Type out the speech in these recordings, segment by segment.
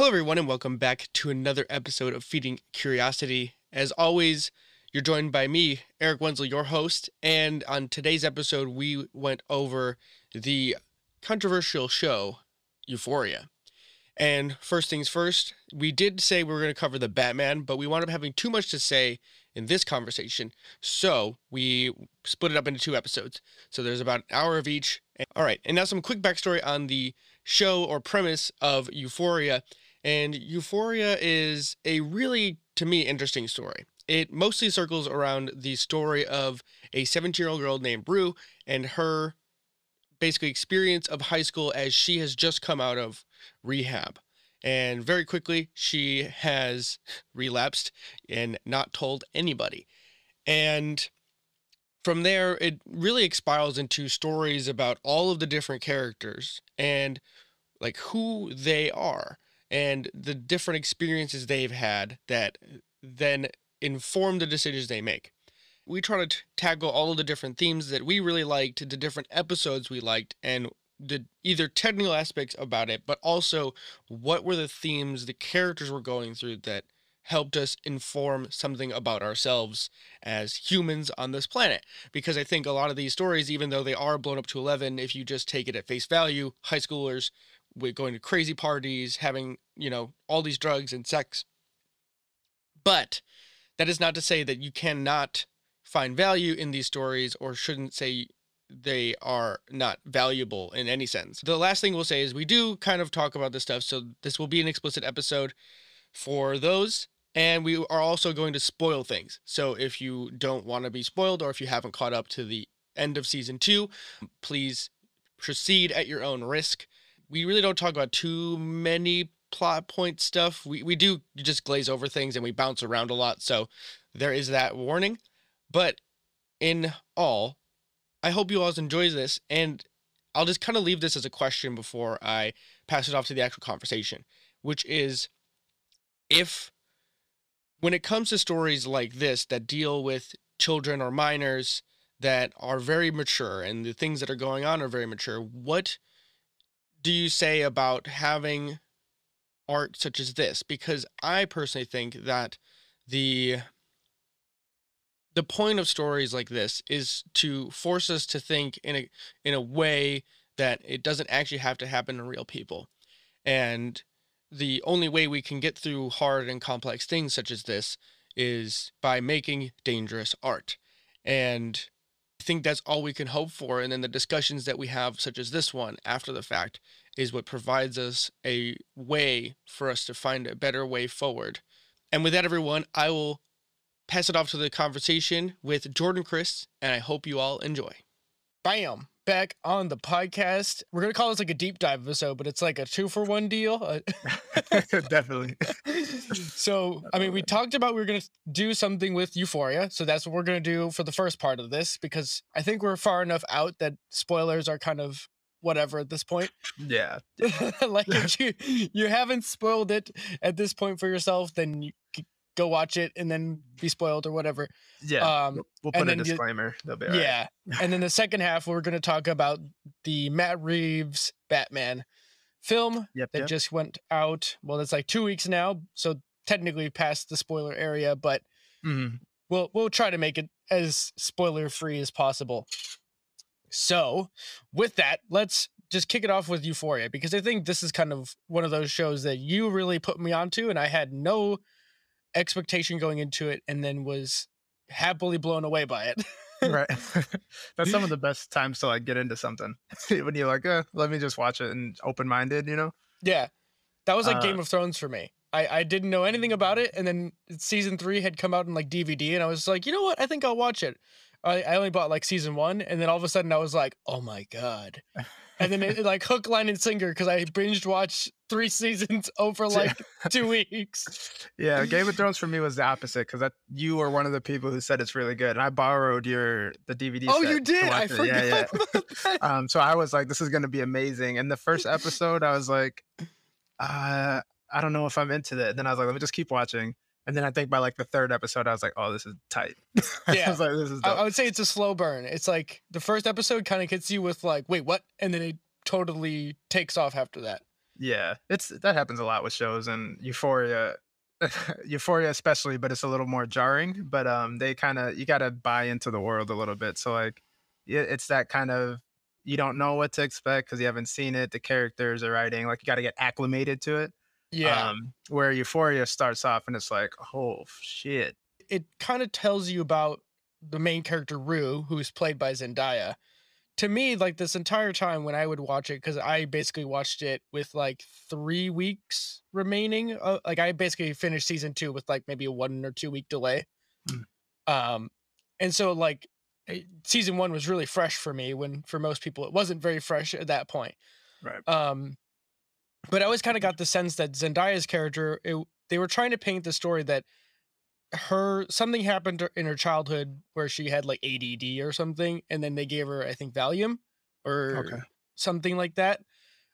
Hello, everyone, and welcome back to another episode of Feeding Curiosity. As always, you're joined by me, Eric Wenzel, your host, and on today's episode, we went over the controversial show Euphoria. And first things first, we did say we were going to cover the Batman, but we wound up having too much to say in this conversation. So we split it up into two episodes. So there's about an hour of each. All right. And now some quick backstory on the show or premise of Euphoria. And Euphoria is a really, to me, interesting story. It mostly circles around the story of a 17 year old girl named Rue and her basically experience of high school as she has just come out of rehab. And very quickly, she has relapsed and not told anybody. And from there, it really expirals into stories about all of the different characters and like who they are and the different experiences they've had that then inform the decisions they make. We try to t- tackle all of the different themes that we really liked, the different episodes we liked, and the either technical aspects about it, but also what were the themes the characters were going through that helped us inform something about ourselves as humans on this planet. Because I think a lot of these stories, even though they are blown up to 11, if you just take it at face value, high schoolers with going to crazy parties, having, you know, all these drugs and sex. But that is not to say that you cannot find value in these stories or shouldn't say they are not valuable in any sense. The last thing we'll say is we do kind of talk about this stuff, so this will be an explicit episode for those. And we are also going to spoil things. So if you don't want to be spoiled or if you haven't caught up to the end of season two, please proceed at your own risk. We really don't talk about too many plot point stuff. We, we do just glaze over things and we bounce around a lot. So there is that warning. But in all, I hope you all enjoy this. And I'll just kind of leave this as a question before I pass it off to the actual conversation, which is if when it comes to stories like this that deal with children or minors that are very mature and the things that are going on are very mature, what do you say about having art such as this? Because I personally think that the the point of stories like this is to force us to think in a in a way that it doesn't actually have to happen to real people. And the only way we can get through hard and complex things such as this is by making dangerous art. And think that's all we can hope for. And then the discussions that we have, such as this one after the fact, is what provides us a way for us to find a better way forward. And with that, everyone, I will pass it off to the conversation with Jordan Chris, and I hope you all enjoy. Bam! Back on the podcast. We're gonna call this like a deep dive episode, but it's like a two for one deal. Uh, Definitely. so, I mean, we talked about we were gonna do something with Euphoria, so that's what we're gonna do for the first part of this because I think we're far enough out that spoilers are kind of whatever at this point. Yeah. like if you you haven't spoiled it at this point for yourself, then you go watch it and then be spoiled or whatever. Yeah. Um, we'll, we'll put a you- disclaimer. They'll be all right. yeah. and then the second half, we're going to talk about the Matt Reeves Batman film Yep. that yep. just went out. Well, it's like two weeks now, so technically past the spoiler area, but Mhm. we'll we'll try to make it as spoiler free as possible. So, with that, let's just kick it off with Euphoria because I think this is kind of one of those shows that you really put me onto, and I had no expectation going into it, and then was happily blown away by it. right. That's some of the best times to like get into something when you're like, uh, let me just watch it and open minded, you know? Yeah. That was like Uh, Game of Thrones for me. I, I didn't know anything about it, and then season three had come out in like DVD, and I was like, you know what? I think I'll watch it. I, I only bought like season one, and then all of a sudden I was like, oh my god! And then it, like hook, line, and sinker because I binged watched three seasons over like two weeks. Yeah. Game of Thrones for me was the opposite because that you were one of the people who said it's really good. And I borrowed your the DVD. oh, you did? I it. forgot Yeah, yeah. um, so I was like, this is gonna be amazing. And the first episode, I was like, uh, I don't know if I'm into that. Then I was like, let me just keep watching. And then I think by like the third episode, I was like, oh, this is tight. I Yeah. was like, this is I, dope. I would say it's a slow burn. It's like the first episode kind of hits you with like, wait, what? And then it totally takes off after that. Yeah, it's that happens a lot with shows and Euphoria. Euphoria especially, but it's a little more jarring. But um, they kind of you got to buy into the world a little bit. So like, yeah, it's that kind of you don't know what to expect because you haven't seen it. The characters are writing like you got to get acclimated to it. Yeah. Um, where Euphoria starts off and it's like, oh shit. it kind of tells you about the main character Rue, who's played by Zendaya. To me, like this entire time when I would watch it, because I basically watched it with like three weeks remaining. Uh, like I basically finished season two with like maybe a one or two week delay. Mm. Um, and so like season one was really fresh for me when for most people it wasn't very fresh at that point. Right. Um, but I always kind of got the sense that Zendaya's character, it, they were trying to paint the story that her something happened in her childhood where she had like ADD or something, and then they gave her, I think, Valium or Okay. something like that.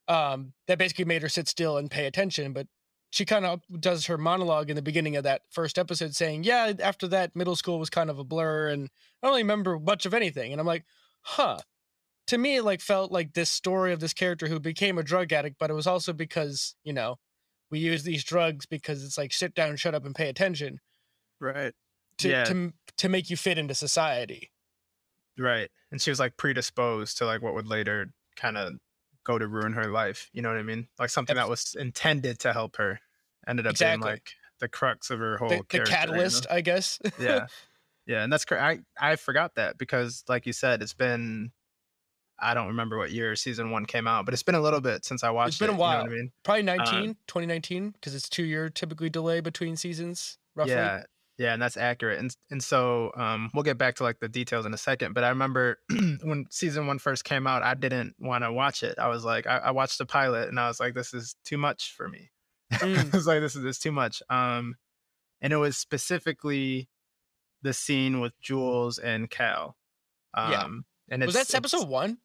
Um, that basically made her sit still and pay attention. But she kind of does her monologue in the beginning of that first episode, saying, "Yeah, after that, middle school was kind of a blur, and I don't really remember much of anything." And I'm like, "Huh." To me, it like felt like this story of this character who became a drug addict, but it was also because you know we use these drugs because it's like sit down, shut up, and pay attention Right. to Yeah. to to make you fit into society. Right. And she was like predisposed to like what would later kind of go to ruin her life. You know what I mean? Like something that was intended to help her ended up Exactly. being like the crux of her whole The, the character, you know? catalyst, I guess. yeah. Yeah. And that's cra I, I forgot that because like you said, it's been I don't remember what year season one came out, but it's been a little bit since I watched It's been a it. You know while. I mean? Probably 19, 2019, because it's two year typically delay between seasons, roughly. Yeah, yeah, and that's accurate. And and so um, we'll get back to like the details in a second. But I remember when season one first came out, I didn't want to watch it. I was like, I, I watched the pilot, and I was like, this is too much for me. Mm. I was like, this is this too much. Um, and it was specifically the scene with Jules and Cal. Um, Yeah. and Was that episode one?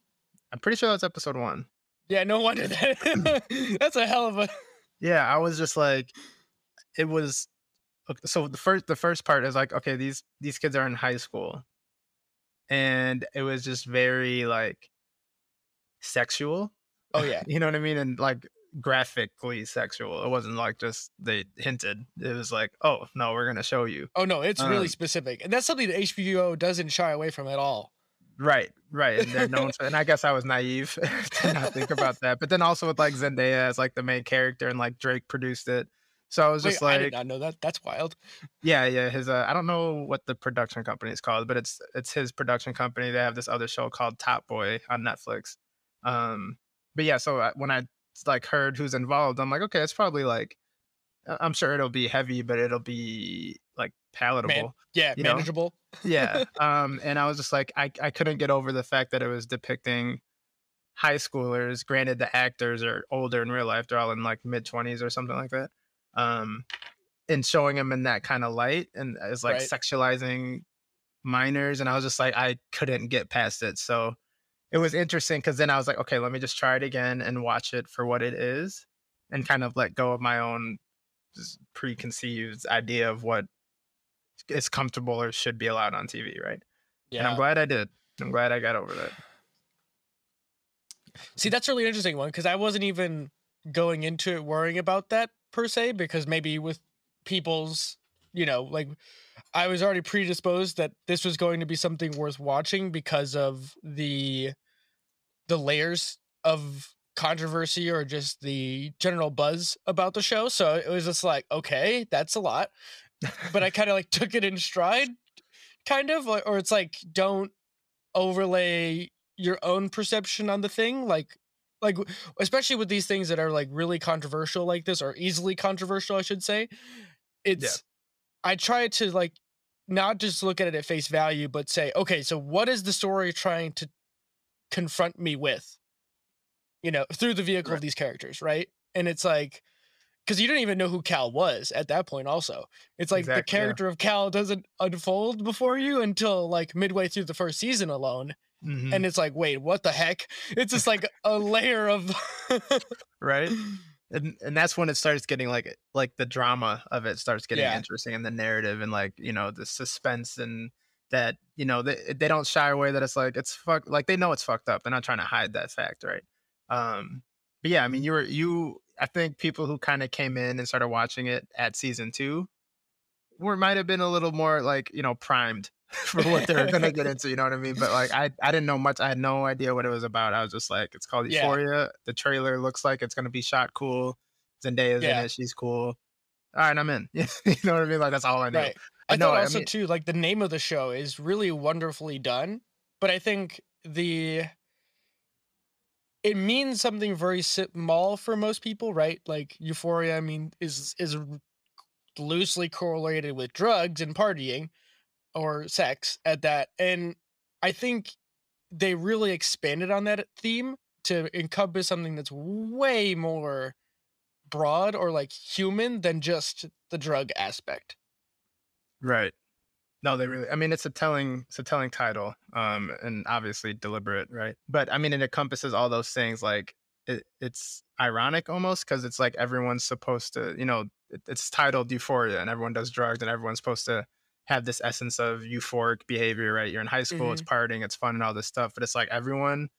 I'm pretty sure that's episode one. Yeah, no wonder that. That's a hell of a. yeah i was just like it was so the first the first part is like okay these these kids are in high school and it was just very like sexual Oh yeah, you know what i mean and like graphically sexual it wasn't like just they hinted it was like oh no we're gonna show you oh no, it's really Um, specific, and that's something that HBO doesn't shy away from at all. Right right and they're known for and i guess i was naive to not think about that but then also with like zendaya as like the main character and like drake produced it so i was Wait, just like, I did not know that. That's wild. Yeah, yeah. His uh, I don't know what the production company is called, but it's it's his production company. They have this other show called Top Boy on Netflix. Um, but yeah, so I, when I like heard who's involved, I'm like, okay, it's probably like, I'm sure it'll be heavy, but it'll be like palatable. Yeah, You manageable. yeah. Um, and I was just like, I I couldn't get over the fact that it was depicting high schoolers. Granted, the actors are older in real life; they're all in like mid twenties or something like that. Um, and showing them in that kind of light and as like Right. sexualizing minors, and I was just like, I couldn't get past it. So it was interesting because then I was like, okay, let me just try it again and watch it for what it is, and kind of let go of my own preconceived idea of what is comfortable or should be allowed on TV, right? Yeah. And I'm glad I did. I'm glad I got over that. See, that's a really interesting one because I wasn't even going into it worrying about that per se because maybe with people's, you know, like I was already predisposed that this was going to be something worth watching because of the the layers of controversy or just the general buzz about the show. So it was just like, okay, that's a lot. But I kind of like took it in stride, kind of, or, or it's like don't overlay your own perception on the thing like like especially with these things that are like really controversial like this or easily controversial i should say it's i try to like not just look at it at face value but say okay so what is the story trying to confront me with you know through the vehicle of these characters right and it's like because you didn't even know who cal was at that point also it's like the Exactly, yeah. character of cal doesn't unfold before you until like midway through the first season alone Mhm. and it's like wait what the heck it's just like a layer of right? And and that's when it starts getting like like the drama of it starts getting Yeah. interesting and the narrative and like, you know, the suspense and that, you know, they they don't shy away that it's like it's fuck like they know it's fucked up. They're not trying to hide that fact, right? Um but yeah, I mean, you were you. I think people who kind of came in and started watching it at season two were might have been a little more like you know primed for what they're gonna get into. You know what I mean? But like, I I didn't know much. I had no idea what it was about. I was just like, it's called Yeah. Euphoria. The trailer looks like it's gonna be shot cool. Zendaya's Yeah. in it. She's cool. All right, I'm in. you know what I mean? Like that's all I know. Right. I no, thought I also mean- too, like the name of the show is really wonderfully done, but I think the it means something very small for most people, right? Like euphoria, I mean, is is loosely correlated with drugs and partying or sex at that, and I think they really expanded on that theme to encompass something that's way more broad or like human than just the drug aspect. Right. No, they really. I mean, it's a telling. It's a telling title, um, and obviously deliberate, right? But I mean, it encompasses all those things. Like it, it's ironic almost because it's like everyone's supposed to, you know, it, it's titled Euphoria, and everyone does drugs, and everyone's supposed to have this essence of euphoric behavior, right? You're in high school, it's partying, it's fun, and all this stuff. But it's like everyone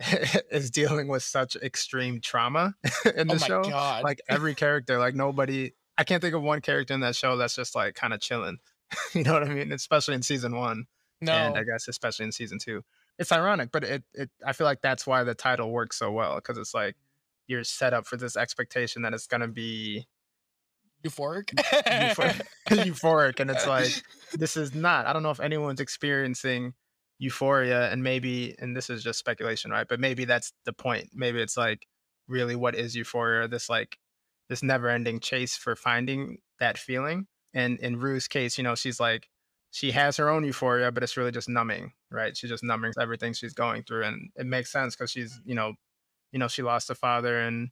is dealing with such extreme trauma in the oh show. god! Like every character, like nobody. I can't think of one character in that show that's just like kind of chilling. you know what I mean? Especially in season one, no, and I guess especially in season two. It's ironic, but it, it I feel like that's why the title works so well because it's like you're set up for this expectation that it's gonna be euphoric. euphor- euphoric, and it's like this is not. I don't know if anyone's experiencing euphoria, and maybe, and this is just speculation, right? But maybe that's the point. Maybe it's like really what is euphoria? This like this never-ending chase for finding that feeling. And in Rue's case, you know, she's like she has her own euphoria, but it's really just numbing, right? She's just numbing everything she's going through, and it makes sense because she's, you know, you know, she lost a father, and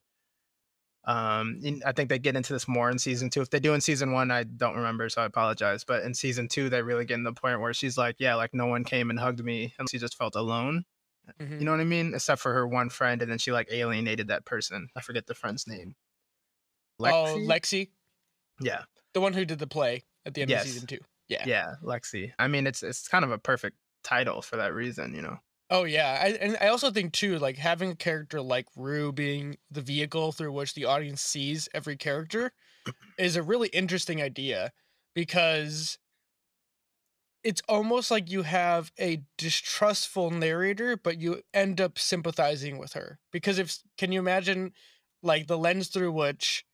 um, I think they get into this more in season two. If they do in season one, I don't remember, so I apologize. But in season two, they really get in the point where she's like, yeah, like no one came and hugged me, and she just felt alone. Mhm. You know what I mean? Except for her one friend, and then she like alienated that person. I forget the friend's name. Oh, Lexi? Lexi, yeah, the one who did the play at the end Yes. of season two. Yeah. yeah, Lexi. I mean, it's it's kind of a perfect title for that reason, you know. Oh yeah, I, and I also think too, like having a character like Rue being the vehicle through which the audience sees every character is a really interesting idea because it's almost like you have a distrustful narrator, but you end up sympathizing with her because if can you imagine like the lens through which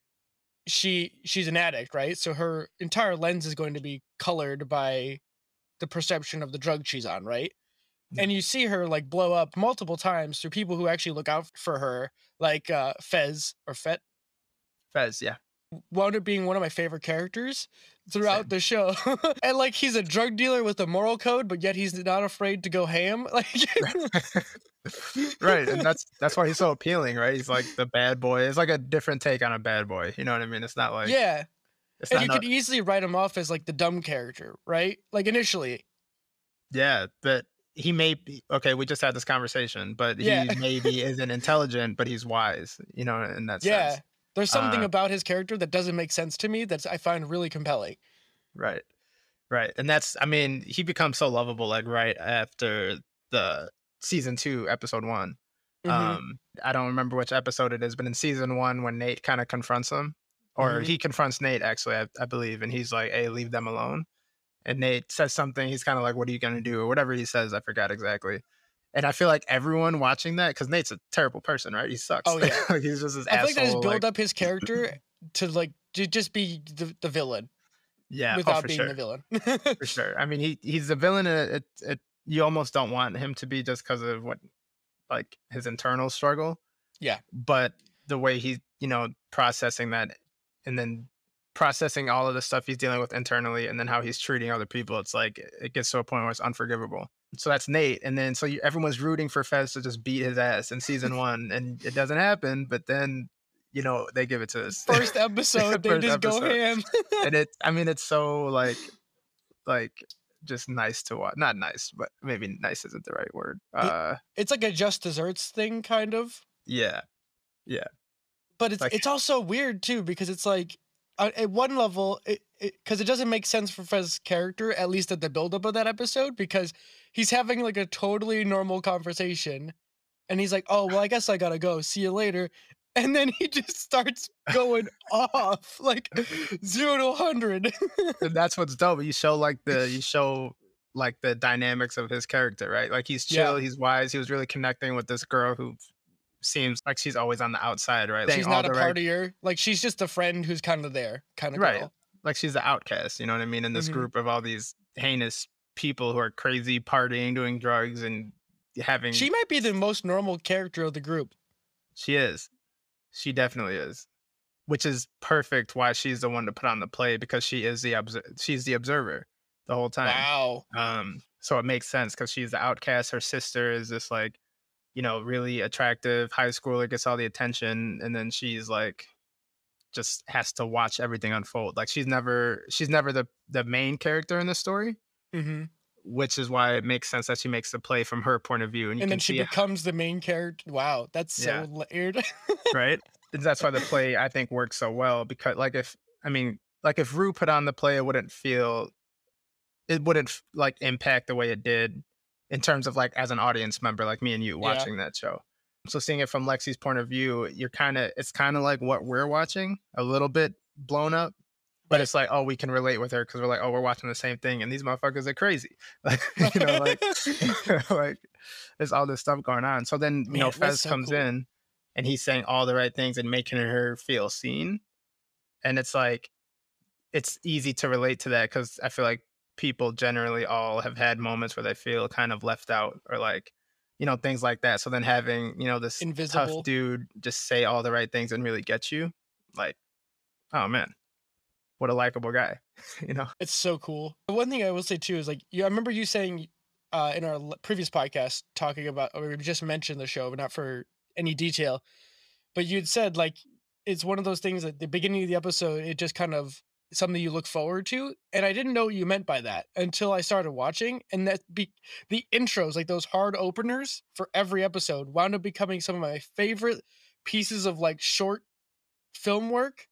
she she's an addict, right? So her entire lens is going to be colored by the perception of the drug she's on, right? and you see her like blow up multiple times through people who actually look out for her, like uh, Fez or Fet, Fez, yeah. wound up being one of my favorite characters throughout Same. the show. and like he's a drug dealer with a moral code, but yet he's not afraid to go ham. Like, right, and that's that's why he's so appealing, right? He's like the bad boy. It's like a different take on a bad boy. You know what I mean? It's not like yeah, it's and you no- could easily write him off as like the dumb character, right? Like initially, Yeah, but he may be okay. We just had this conversation, but Yeah. he maybe isn't intelligent, but he's wise. You know, in that yeah. sense, There's something Uh, about his character that doesn't make sense to me that I find really compelling. right, right, and that's. I mean, he becomes so lovable, like right after the season two, episode one. Mhm. Um, I don't remember which episode it is, but in season one, when Nate kind of confronts him, or Mhm. he confronts Nate actually, I, I believe, and he's like, "Hey, leave them alone." And Nate says something. He's kind of like, "What are you gonna do?" or whatever he says. I forgot exactly. And I feel like everyone watching that, because Nate's a terrible person, right? He sucks. Oh, yeah. like he's just this I asshole. think that has built like- up his character to like to just be the, the villain yeah, oh, without for being sure, the villain. for sure. I mean, he he's the villain. It, it you almost don't want him to be just because of what, like his internal struggle. Yeah. But the way he, you know, processing that, and then processing all of the stuff he's dealing with internally, and then how he's treating other people, it's like it gets to a point where it's unforgivable. So that's Nate, and then so you, everyone's rooting for Fez to just beat his ass in season one, and it doesn't happen. But then, you know, they give it to us. First episode, they First just go ham. and it i mean it's so like like just nice to watch not nice but maybe nice isn't the right word uh it's like a just desserts thing, kind of. yeah Yeah. But it's Like- it's also weird too because it's like Uh, at one level, it because it, doesn't make sense for Fez's character, at least at the buildup of that episode, because he's having like a totally normal conversation, and he's like, "Oh well, I guess I gotta go. See you later." and then he just starts going off like zero to 100 and that's what's dope. You show like the you show like the dynamics of his character, right? Like he's chill, Yeah. he's wise. He was really connecting with this girl who seems like she's always on the outside, right? she's not a right- partier like she's just a friend who's kind of there kind of Right. girl. like she's the outcast, you know what I mean? In this Mhm. group of all these heinous people who are crazy, partying, doing drugs, and having. she might be the most normal character of the group She is. She definitely is. Which is perfect why she's the one to put on the play because she is the she's the observer the whole time. wow Um so it makes sense because she's the outcast. Her sister is this like, you know, really attractive high schooler, gets all the attention, and then she's like just has to watch everything unfold. Like she's never she's never the the main character in the story, hmm which is why it makes sense that she makes the play from her point of view. And you and then she becomes the main character wow that's so Yeah. layered right? And that's why the play I think works so well because like if I mean like if Rue put on the play, it wouldn't feel it wouldn't like impact the way it did in terms of like as an audience member like me and you Yeah. watching that show. So seeing it from Lexi's point of view, you're kind of it's kind of like what we're watching, a little bit blown up. But it's like, oh, we can relate with her because we're like, oh, we're watching the same thing, and these motherfuckers are crazy. Like, you know, like, like there's all this stuff going on. So then, you know, Man, that's Fez so comes cool. in and he's saying all the right things and making her feel seen. And it's like, it's easy to relate to that because I feel like people generally all have had moments where they feel kind of left out or like, you know, things like that. So then having, you know, this Invisible. tough dude just say all the right things and really get you, like, oh man, what a likable guy, you know? It's so cool. The one thing I will say too is like, you, I remember you saying uh, in our previous podcast talking about, or we just mentioned the show, but not for any detail. But you'd said like it's one of those things at the beginning of the episode, it just kind of something you look forward to, and I didn't know what you meant by that until I started watching, and that be the intros, like those hard openers for every episode, wound up becoming some of my favorite pieces of like short film work.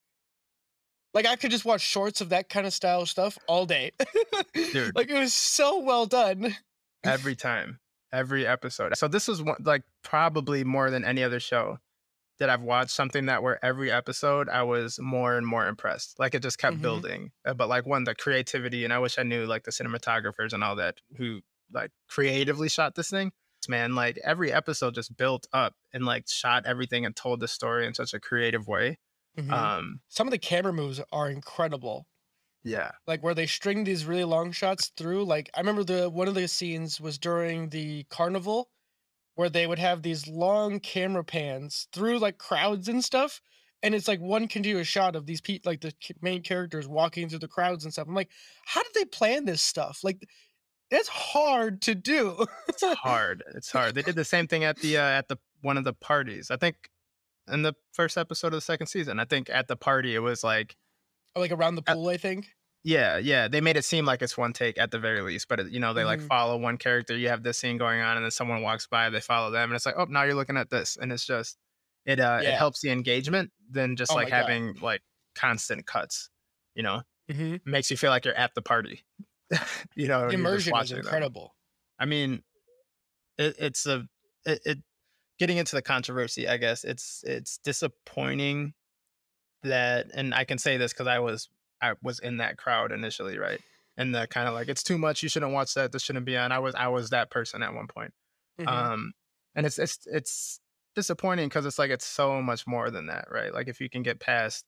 Like I could just watch shorts of that kind of style stuff all day. Dude. like it was so well done. every time, every episode. So this was one, like probably more than any other show that I've watched. Something that where every episode I was more and more impressed. Like it just kept Mhm. building. Uh, But like one, the creativity, and I wish I knew like the cinematographers and all that who like creatively shot this thing. Man, like every episode just built up and like shot everything and told the story in such a creative way. Mhm. Um, Some of the camera moves are incredible. yeah, Like where they string these really long shots through. Like I remember the one of the scenes was during the carnival where they would have these long camera pans through like crowds and stuff. And it's like one continuous shot of these pe- like the main characters walking through the crowds and stuff. I'm like, how did they plan this stuff? Like, that's hard to do. it's hard. It's hard. They did the same thing at the uh, at the one of the parties. I think in the first episode of the second season. I think at the party it was like, like around the pool, I think. Yeah, yeah. They made it seem like it's one take at the very least, but you know they like Mhm. follow one character. You have this scene going on, and then someone walks by, they follow them, and it's like, oh, now you're looking at this, and it's just it uh it helps the engagement than just Oh like God. having like constant cuts. You know, Mm-hmm. makes you feel like you're at the party. you know, The immersion is watching them. incredible. I mean, it, it's a it, it getting into the controversy. I guess it's it's disappointing that, and I can say this because I was I was in that crowd initially, right? And the kind of like it's too much. You shouldn't watch that. This shouldn't be on. I was I was that person at one point. Mhm. Um, and it's it's it's disappointing because it's like it's so much more than that, right? Like if you can get past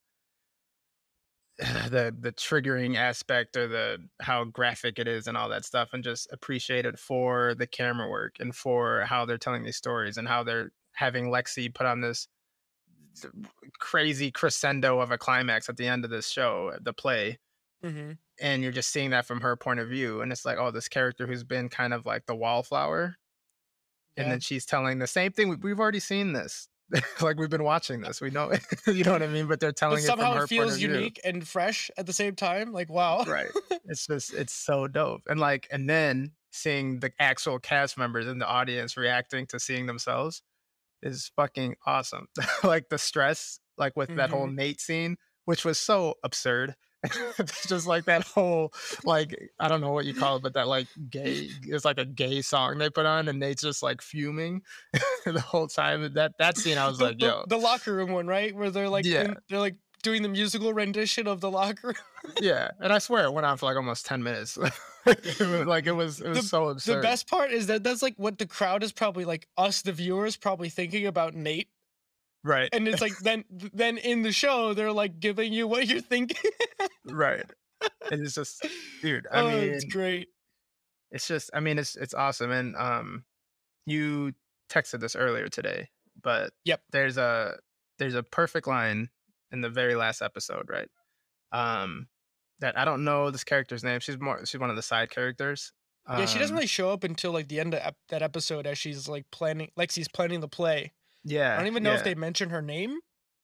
the the triggering aspect or the how graphic it is and all that stuff and just appreciate it for the camera work and for how they're telling these stories and how they're having Lexi put on this crazy crescendo of a climax at the end of this show the play Mhm. and you're just seeing that from her point of view and it's like oh this character who's been kind of like the wallflower and then she's telling the same thing we- we've already seen this like we've been watching this we know you know what i mean but they're telling but it from somehow her it point of feels view unique and fresh at the same time. Like, wow. right it's just it's so dope and like and then seeing the actual cast members in the audience reacting to seeing themselves is fucking awesome like the stress like with that whole Mm-hmm. nate scene which was so absurd just like that whole like I don't know what you call it, but that like gay it's like a gay song they put on and Nate's just like fuming the whole time. That that scene I was the, like, the- the locker room one, right? Where they're like, Yeah. in- they're like doing the musical rendition of the locker room. yeah. And I swear it went on for like almost ten minutes. it was, like it was it was so absurd. The best part is that that's like what the crowd is probably like us, the viewers, probably thinking about Nate. right. And it's like then then in the show they're like giving you what you're thinking. right. And it's just dude, I oh, mean it's great. it's just i mean it's it's awesome and um you texted this earlier today but Yep. there's a there's a perfect line in the very last episode right um that i don't know this character's name she's more she's one of the side characters Yeah, she doesn't Um, really show up until like the end of ep- that episode as she's like planning, Lexi's planning the play. yeah I don't even know if they mention her name.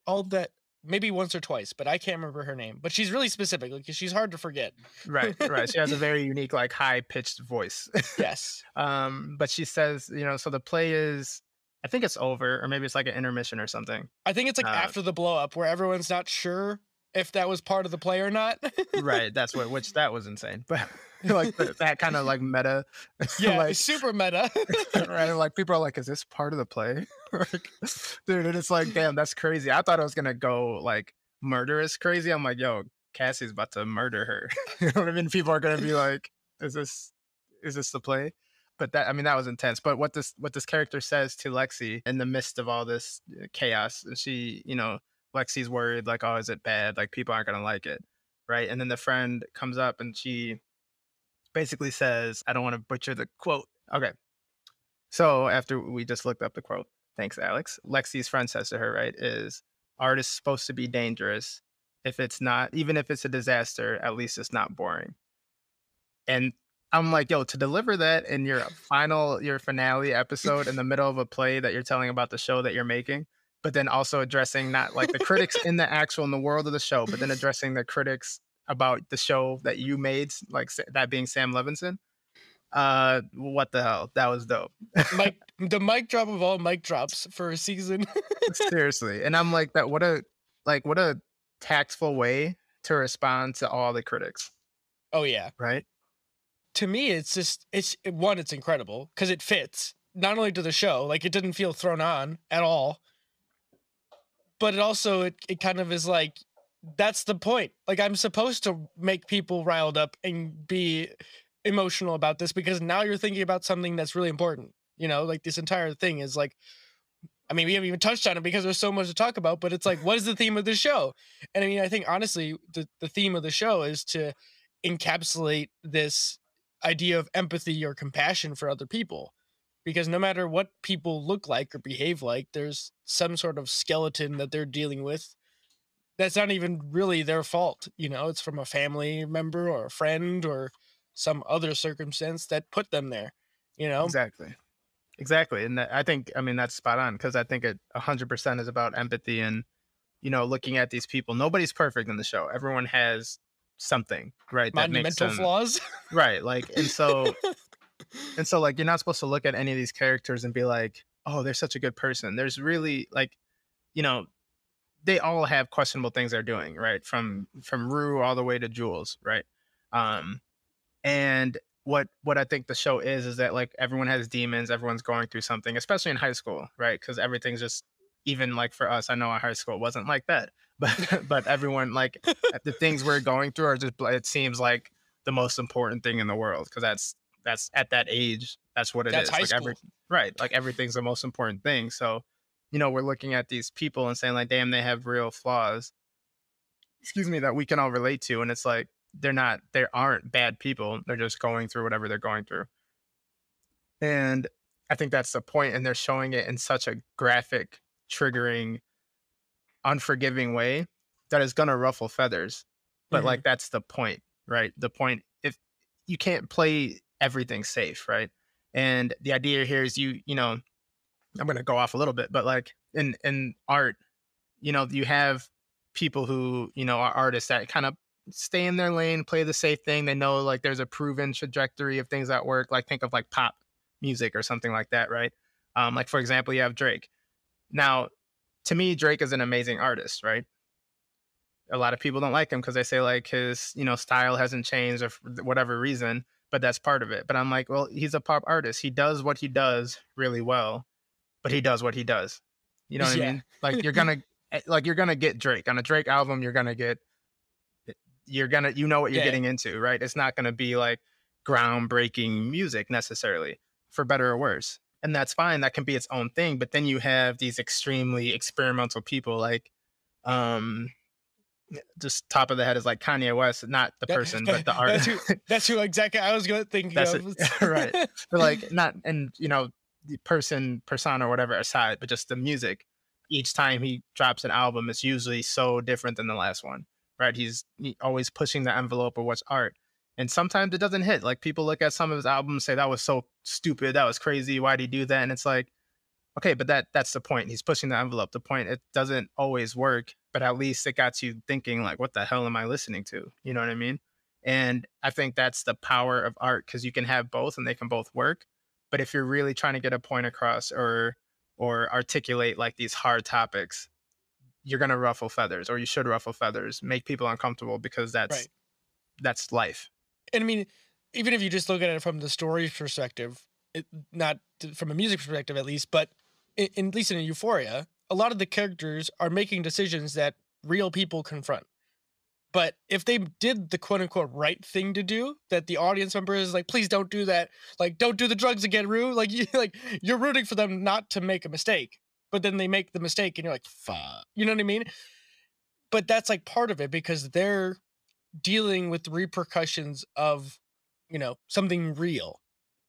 All that maybe once or twice, but I can't remember her name. But she's really specific, like she's hard to forget. right right she has a very unique like high pitched voice Yes. um but she says you know so the play is i think it's over or maybe it's like an intermission or something. I think it's like Uh, after the blow up where everyone's not sure if that was part of the play or not. right that's what which that was insane but like that kind of like meta yeah, like super meta. right like people are like is this part of the play? Like, dude and it's like damn that's crazy. I thought it was gonna go like murderous crazy. I'm like yo cassie's about to murder her. You know what i mean? People are gonna be like is this is this the play but that i mean that was intense but what this what this character says to lexi in the midst of all this uh, chaos she you know lexi's worried like oh is it bad? Like people aren't gonna like it right? And then the friend comes up and she basically says i don't want to butcher the quote. Okay. So after we just looked up the quote thanks alex. Lexi's friend says to her right is art is supposed to be dangerous. If it's not even if it's a disaster at least it's not boring. And i'm like yo to deliver that in your final your finale episode in the middle of a play that you're telling about the show that you're making but then also addressing not like the critics in the actual in the world of the show but then addressing the critics about the show that you made like that being sam levinson uh what the hell that was dope Mike, the mic drop of all mic drops for a season. seriously and i'm like that what a like what a tactful way to respond to all the critics oh yeah. right To me, it's just it's one. It's incredible because it fits not only to the show, like it didn't feel thrown on at all, but it also it, it kind of is like that's the point. Like I'm supposed to make people riled up and be emotional about this because now you're thinking about something that's really important. You know, like this entire thing is like I mean, we haven't even touched on it because there's so much to talk about, but it's like, what is the theme of the show? And I mean, I think honestly, the, the theme of the show is to encapsulate this idea of empathy or compassion for other people. Because no matter what people look like or behave like, there's some sort of skeleton that they're dealing with that's not even really their fault. You know, it's from a family member or a friend or some other circumstance that put them there. You know, exactly exactly and i think i mean that's spot on because i think it 100% is about empathy and you know looking at these people nobody's perfect in the show everyone has something right that makes monumental flaws. right like and so and so like you're not supposed to look at any of these characters and be like oh they're such a good person. There's really like you know they all have questionable things they're doing right from from rue all the way to jules right? Um and what what i think the show is is that like everyone has demons everyone's going through something especially in high school right because everything's just even like for us i know our high school wasn't like that but but everyone like the things we're going through are just it seems like the most important thing in the world because that's that's at that age that's what it is. That's high like every right like everything's the most important thing so you know we're looking at these people and saying like damn they have real flaws excuse me that we can all relate to and it's like they're not they aren't bad people they're just going through whatever they're going through and i think that's the point and they're showing it in such a graphic triggering unforgiving way that is going to ruffle feathers but Mhm. like that's the point right? The point if you can't play everything safe right? And the idea here is you you know i'm going to go off a little bit but like in in art you know you have people who you know are artists that kind of stay in their lane play the safe thing. They know like there's a proven trajectory of things that work like think of like pop music or something like that right? Um like for example you have drake. Now to me drake is an amazing artist right? A lot of people don't like him because they say like his you know style hasn't changed or whatever reason but that's part of it. But i'm like well he's a pop artist. He does what he does really well but he does what he does. You know what Yeah. i mean? Like you're gonna eh, like you're gonna get drake. On a drake album you're gonna get eh, you're gonna you know what you're Yeah. getting into right? It's not gonna be like groundbreaking music necessarily for better or worse and that's fine that can be its own thing but then you have these extremely experimental people like um just top of the head is like Kanye West, not the That- person, but the artist. That's who, that's who exactly I was going to think That's of. it. Right. but like not and you know the person persona or whatever aside but just the music each time he drops an album it's usually so different than the last one right he's he always pushing the envelope of what's art and sometimes it doesn't hit like people look at some of his albums say that was so stupid that was crazy why did he do that and it's like okay but that that's the point he's pushing the envelope the point it doesn't always work but at least it got you thinking like what the hell am i listening to you know what i mean and I think that's the power of art because you can have both and they can both work. But if you're really trying to get a point across or or articulate like these hard topics, you're gonna ruffle feathers or you should ruffle feathers, make people uncomfortable because that's Right. that's life. And I mean, even if you just look at it from the story perspective, it, not t- from a music perspective at least, but in, in at least in Euphoria, a lot of the characters are making decisions that real people confront. But if they did the quote unquote right thing to do, that the audience member is like, please don't do that. Like, don't do the drugs again, Rue. Like, you like you're rooting for them not to make a mistake, but then they make the mistake, and you're like, fuck. You know what I mean? But that's like part of it because they're dealing with the repercussions of you know something real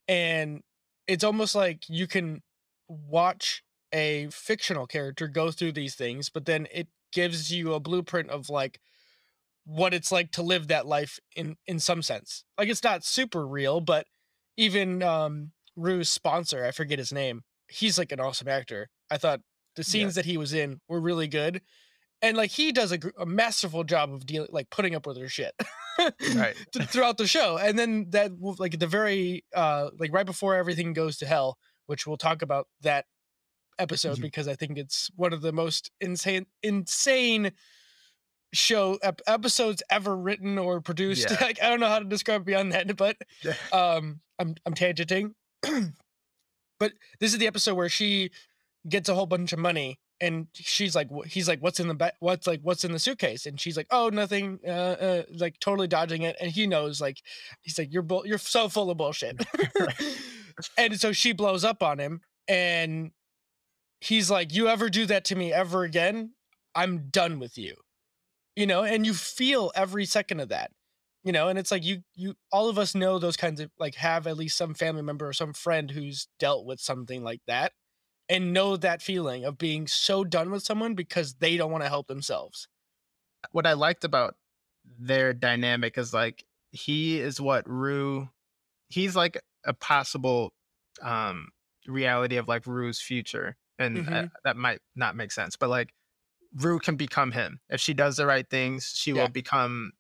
and it's almost like you can watch a fictional character go through these things but then it gives you a blueprint of like what it's like to live that life in in some sense. Like it's not super real but even um rue's sponsor i forget his name he's like an awesome actor. I thought the scenes that he was in were really good and like he does a, a masterful job of dealing like putting up with her shit Right. throughout the show and then that like the very uh like right before everything goes to hell which we'll talk about that episode Mhm. because i think it's one of the most insane insane show ep- episodes ever written or produced Yeah. like i don't know how to describe beyond that but um i'm i'm tangenting but this is the episode where she gets a whole bunch of money and she's like he's like what's in the ba- what's like what's in the suitcase? And she's like oh nothing uh, uh like totally dodging it and he knows like he's like you're bull- you're so full of bullshit. And so she blows up on him and he's like you ever do that to me ever again? I'm done with you. You know and you feel every second of that you know and it's like you you all of us know those kinds of like have at least some family member or some friend who's dealt with something like that and know that feeling of being so done with someone because they don't want to help themselves what I liked about their dynamic is like he is what Rue he's like a possible um reality of like Rue's future. And uh, Mhm. that might not make sense, but like Rue can become him. If she does the right things, she Yeah. will become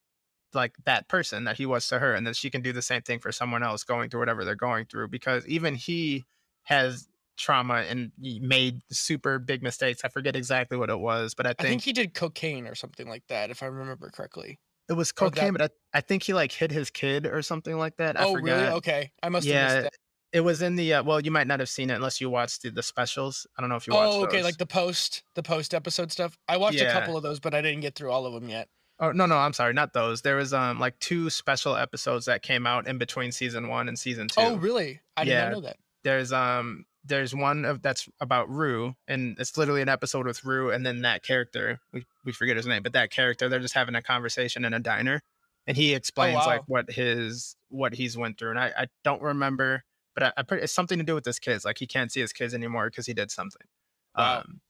like that person that he was to her. And then she can do the same thing for someone else going through whatever they're going through because even he has trauma and he made super big mistakes. I forget exactly what it was, but I i think think he did cocaine or something like that if i remember correctly it was that- cocaine, but I, I think he like hit his kid or something like that. I oh forgot. really okay i must have Yeah, missed that It was in the uh, well, you might not have seen it unless you watched the, the specials. I don't know if you watched oh okay those. like the post the post episode stuff i watched a couple of those but i didn't get through all of them yet Oh no, no, I'm sorry, not those. There was um like two special episodes that came out in between season one and season two. oh really i did not know that There's um there's one of that's about Rue, and it's literally an episode with Rue, and then that character we we forget his name, but that character they're just having a conversation in a diner, and he explains wow. like what his what he's went through, and I I don't remember, but I, I pretty, it's something to do with his kids, like he can't see his kids anymore because he did something. Wow. Um,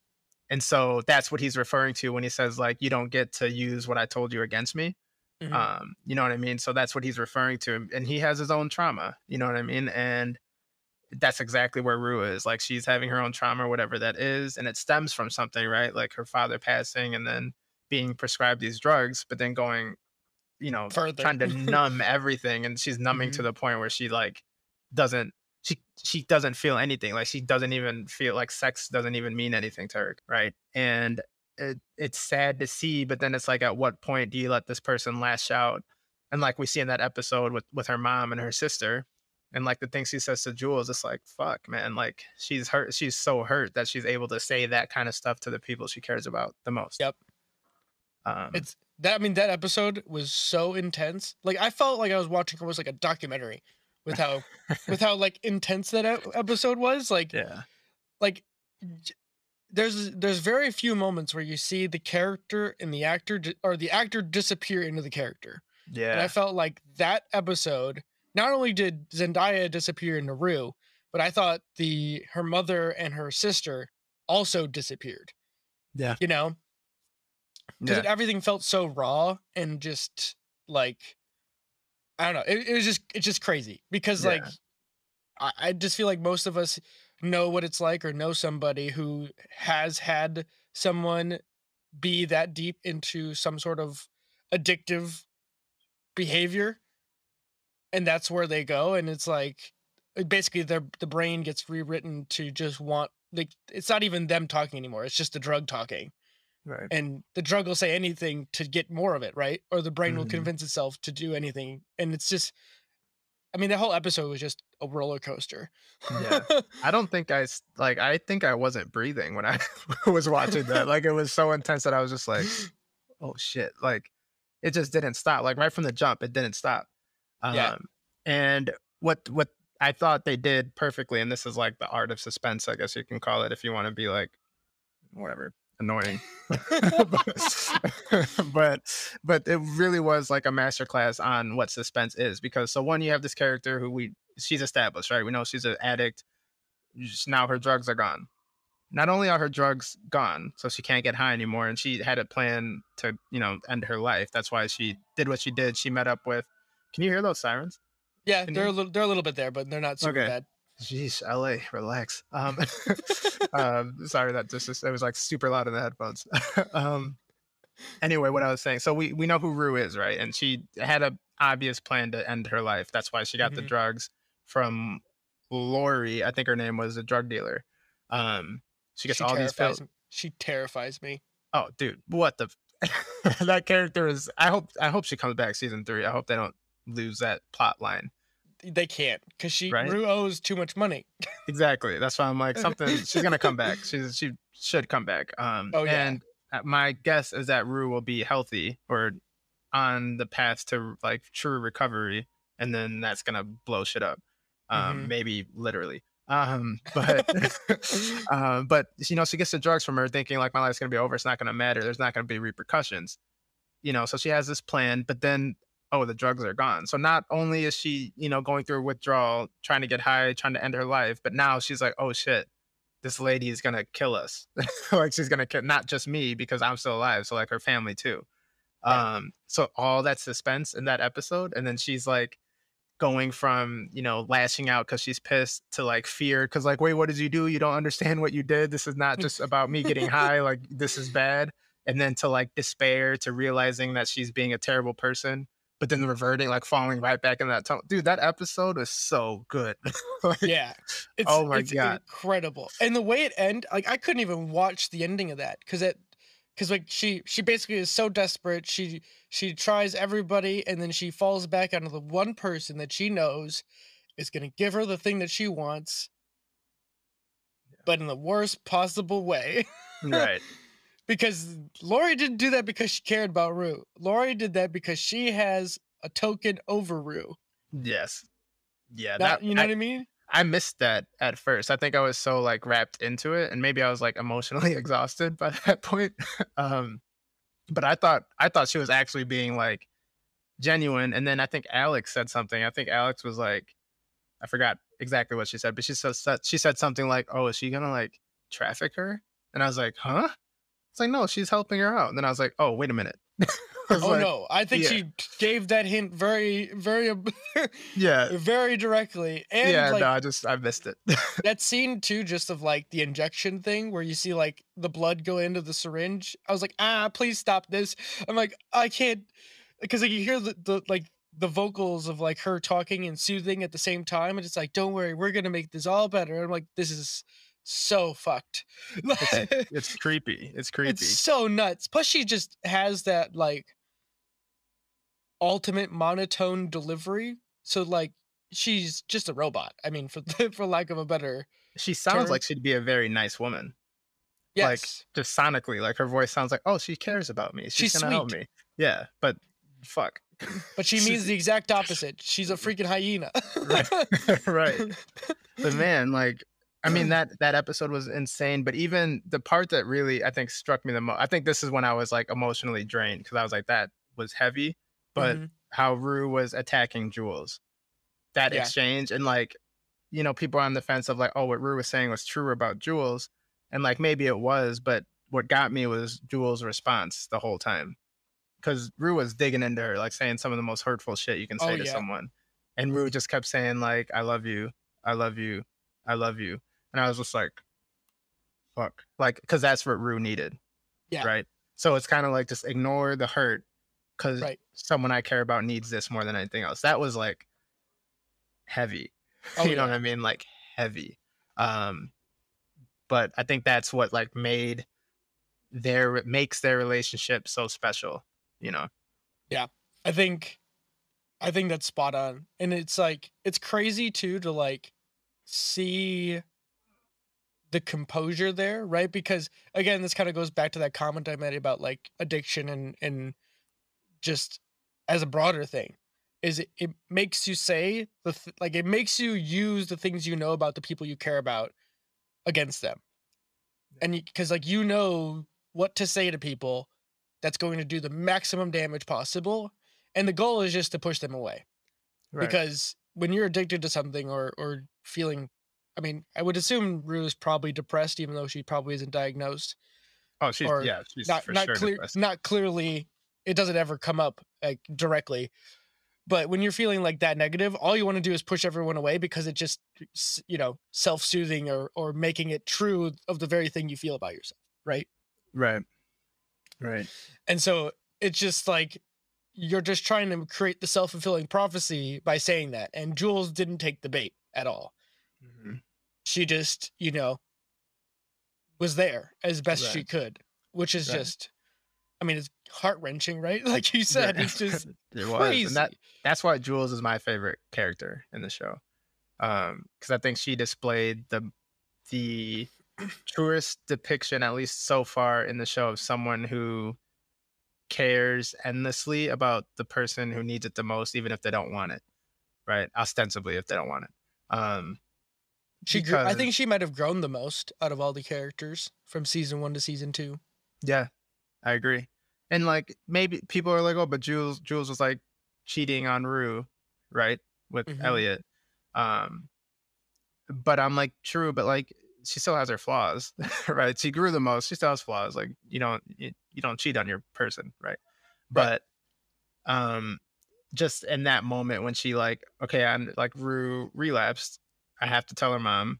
and so that's what he's referring to when he says like you don't get to use what I told you against me. Mhm. Um, you know what I mean? So that's what he's referring to. And he has his own trauma, you know what I mean? And that's exactly where Rue is. Like she's having her own trauma, whatever that is, and it stems from something, right? Like her father passing and then being prescribed these drugs, but then going, you know, Further. trying to numb everything. And she's numbing to mm-hmm. the point where she like doesn't she she doesn't feel anything. Like she doesn't even feel like sex doesn't even mean anything to her, right? And it, it's sad to see, but then it's like, at what point do you let this person lash out? And like we see in that episode with with her mom and her sister, and like the things she says to Jules, it's like, fuck, man, like she's hurt. She's so hurt that she's able to say that kind of stuff to the people she cares about the most. Yep. Um, It's that I mean that episode was so intense. Like I felt like I was watching almost like a documentary with how with how like intense that episode was. Like yeah, like there's there's very few moments where you see the character and the actor di- or the actor disappear into the character. Yeah. And I felt like that episode not only did Zendaya disappear into Rue, but I thought the her mother and her sister also disappeared. Yeah. You know, because yeah, everything felt so raw and just like I don't know. It, it was just it's just crazy because like I, I just feel like most of us know what it's like or know somebody who has had someone be that deep into some sort of addictive behavior and that's where they go and it's like basically their the brain gets rewritten to just want like it's not even them talking anymore it's just the drug talking right. and the drug will say anything to get more of it, right? Or the brain will Mhm. convince itself to do anything, and it's just. I mean, the whole episode was just a roller coaster. Yeah. I don't think I like. I think I wasn't breathing when I was watching that. Like it was so intense that I was just like, "Oh shit!" Like it just didn't stop. Like right from the jump, it didn't stop. Um, Yeah. And what what I thought they did perfectly, and this is like the art of suspense, I guess you can call it, if you want to be like, whatever, annoying. but but it really was like a masterclass on what suspense is because so one you have this character who we she's established right? We know she's an addict. Just now her drugs are gone. Not only are her drugs gone so she can't get high anymore and she had a plan to you know end her life. That's why she did what she did. She met up with can you hear those sirens yeah, Can they're a little, they're a little bit there, but they're not super Okay. bad. Jeez, LA, relax. Um, um, sorry that just it was like super loud in the headphones. um, anyway, what I was saying. So we we know who Rue is, right? And she had a obvious plan to end her life. That's why she got the Mhm. drugs from Lori. I think her name was a drug dealer. Um, she gets she all these pills. She terrifies me. Oh, dude, what the? that character is. I hope. I hope she comes back season three. I hope they don't lose that plot line. They can't because she Right? Rue owes too much money. Exactly. That's why I'm like something. She's gonna come back. She's she should come back. Um. Oh, yeah. And uh, my guess is that Rue will be healthy or on the path to like true recovery, and then that's gonna blow shit up. Um. Mhm. Maybe literally. Um. But. um. But you know, she gets the drugs from her, thinking like my life's gonna be over. It's not gonna matter. There's not gonna be repercussions. You know. So she has this plan, but then oh the drugs are gone. So not only is she you know going through withdrawal trying to get high trying to end her life but now she's like oh shit this lady is gonna kill us. Like she's gonna kill not just me because i'm still alive so like her family too. Right. um so all that suspense in that episode and then she's like going from you know lashing out because she's pissed to like fear because like wait what did you do? You don't understand what you did? This is not just about me getting high like this is bad. And then to like despair to realizing that she's being a terrible person but then reverting like falling right back in that tone dude that episode is so good Like, yeah. It's, Oh my it's God. incredible. And the way it end, like I couldn't even watch the ending of that because it, because like she she basically is so desperate. She she tries everybody and then she falls back onto the one person that she knows is gonna give her the thing that she wants, but in the worst possible way. right because Lori didn't do that because she cared about Rue. Lori did that because she has a token over Rue. yes yeah That, that you know I, what I mean? I missed that at first i think i was so like wrapped into it and maybe i was like emotionally exhausted by that point um but i thought i thought she was actually being like genuine and then i think alex said something i think alex was like i forgot exactly what she said but she said she said something like oh is she gonna like traffic her and i was like huh it's like no she's helping her out and then i was like oh wait a minute Oh like, no, I think yeah. she gave that hint very, very, yeah very directly. And yeah like no i just i missed it that scene too, just of like the injection thing where you see like the blood go into the syringe. I was like, ah, please stop this. I'm like, I can't, because like you hear the, the like the vocals of like her talking and soothing at the same time, and it's like, don't worry, we're gonna make this all better. I'm like, this is so fucked. It's, it's creepy. It's creepy. It's so nuts. Plus, she just has that like ultimate monotone delivery. So like she's just a robot. I mean, for for lack of a better, she sounds term. like she'd be a very nice woman. yes, Like Just sonically, like her voice sounds like, oh, she cares about me. She's, She's gonna help me. Yeah, but fuck. but she means the exact opposite. She's a freaking hyena. Right. right. But man, like, I mean that that episode was insane. But even the part that really I think struck me the most, I think this is when I was like emotionally drained because I was like, that was heavy. But Mhm. how Rue was attacking Jules, that Yeah. exchange, and like, you know, people are on the fence of like, oh, what Rue was saying was true about Jules, and like maybe it was, but what got me was Jules' response the whole time, because Rue was digging into her, like saying some of the most hurtful shit you can say Oh, to yeah. someone, and Rue just kept saying like, I love you, I love you, I love you, and I was just like, fuck, like, because that's what Rue needed, Yeah. right. So it's kind of like just ignore the hurt because Right. someone I care about needs this more than anything else. That was like heavy. Oh, you know what I mean? Like heavy. Um but I think that's what like made their makes their relationship so special, you know. Yeah. I think I think that's spot on. And it's like it's crazy too to like see the composure there, right? Because again, this kind of goes back to that comment I made about like addiction and and just as a broader thing is it, it makes you say the th- like it makes you use the things you know about the people you care about against them. And because like you know what to say to people that's going to do the maximum damage possible and the goal is just to push them away Right. because when you're addicted to something or or feeling i mean i would assume rue is probably depressed even though she probably isn't diagnosed oh, she's or yeah, she's not for not sure clear depressed. not clearly it doesn't ever come up like directly but when you're feeling like that negative all you want to do is push everyone away because it just you know self-soothing or or making it true of the very thing you feel about yourself right Right. Right. And so it's just like you're just trying to create the self fulfilling prophecy by saying that. And Jules didn't take the bait at all. Mhm. She just, you know, was there as best she could, which is Right. just, I mean, it's heart wrenching, right? Like you said, Yeah. it's just it was. crazy. And that that's why Jules is my favorite character in the show. Um, because I think she displayed the the truest depiction, at least so far in the show, of someone who cares endlessly about the person who needs it the most, even if they don't want it. Right? Ostensibly, if they don't want it. Um, she grew, I think she might have grown the most out of all the characters from season one to season two. Yeah, I agree. And like maybe people are like, oh, but Jules Jules was like cheating on Rue, right? With Mhm. Elliot. Um but I'm like, true, but like she still has her flaws, right? She grew the most. She still has flaws. Like you don't you, you don't cheat on your person, right? But um just in that moment when she like, okay, I'm like Rue relapsed, I have to tell her mom.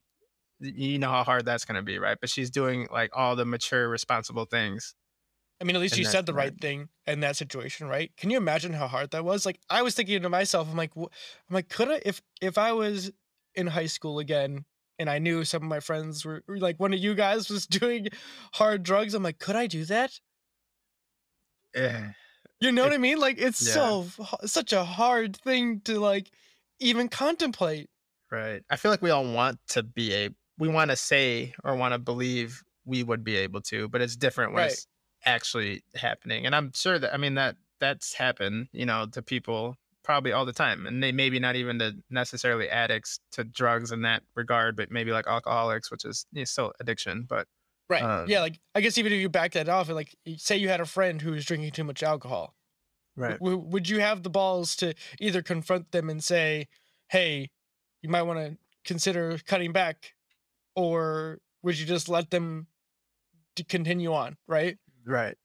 You know how hard that's gonna be, right? But she's doing like all the mature, responsible things. I mean, at least And you said the right. thing in that situation, right? Can you imagine how hard that was? Like, I was thinking to myself, I'm like, wh- I'm like, could I, if if I was in high school again, and I knew some of my friends were like, one of you guys was doing hard drugs, I'm like, could I do that? Eh, You know what I mean? Like, it's yeah. so such a hard thing to like even contemplate. Right. I feel like we all want to be a we want to say or want to believe we would be able to, but it's different when Right. it's actually happening. And I'm sure that I mean that that's happened, you know, to people probably all the time. And they maybe not even the necessarily addicts to drugs in that regard, but maybe like alcoholics, which is you know, still addiction. But Right. Um, yeah. Like, I guess even if you back that off, and like, say you had a friend who was drinking too much alcohol. W- would you have the balls to either confront them and say, "Hey, you might want to consider cutting back," or would you just let them continue on? Right? Right.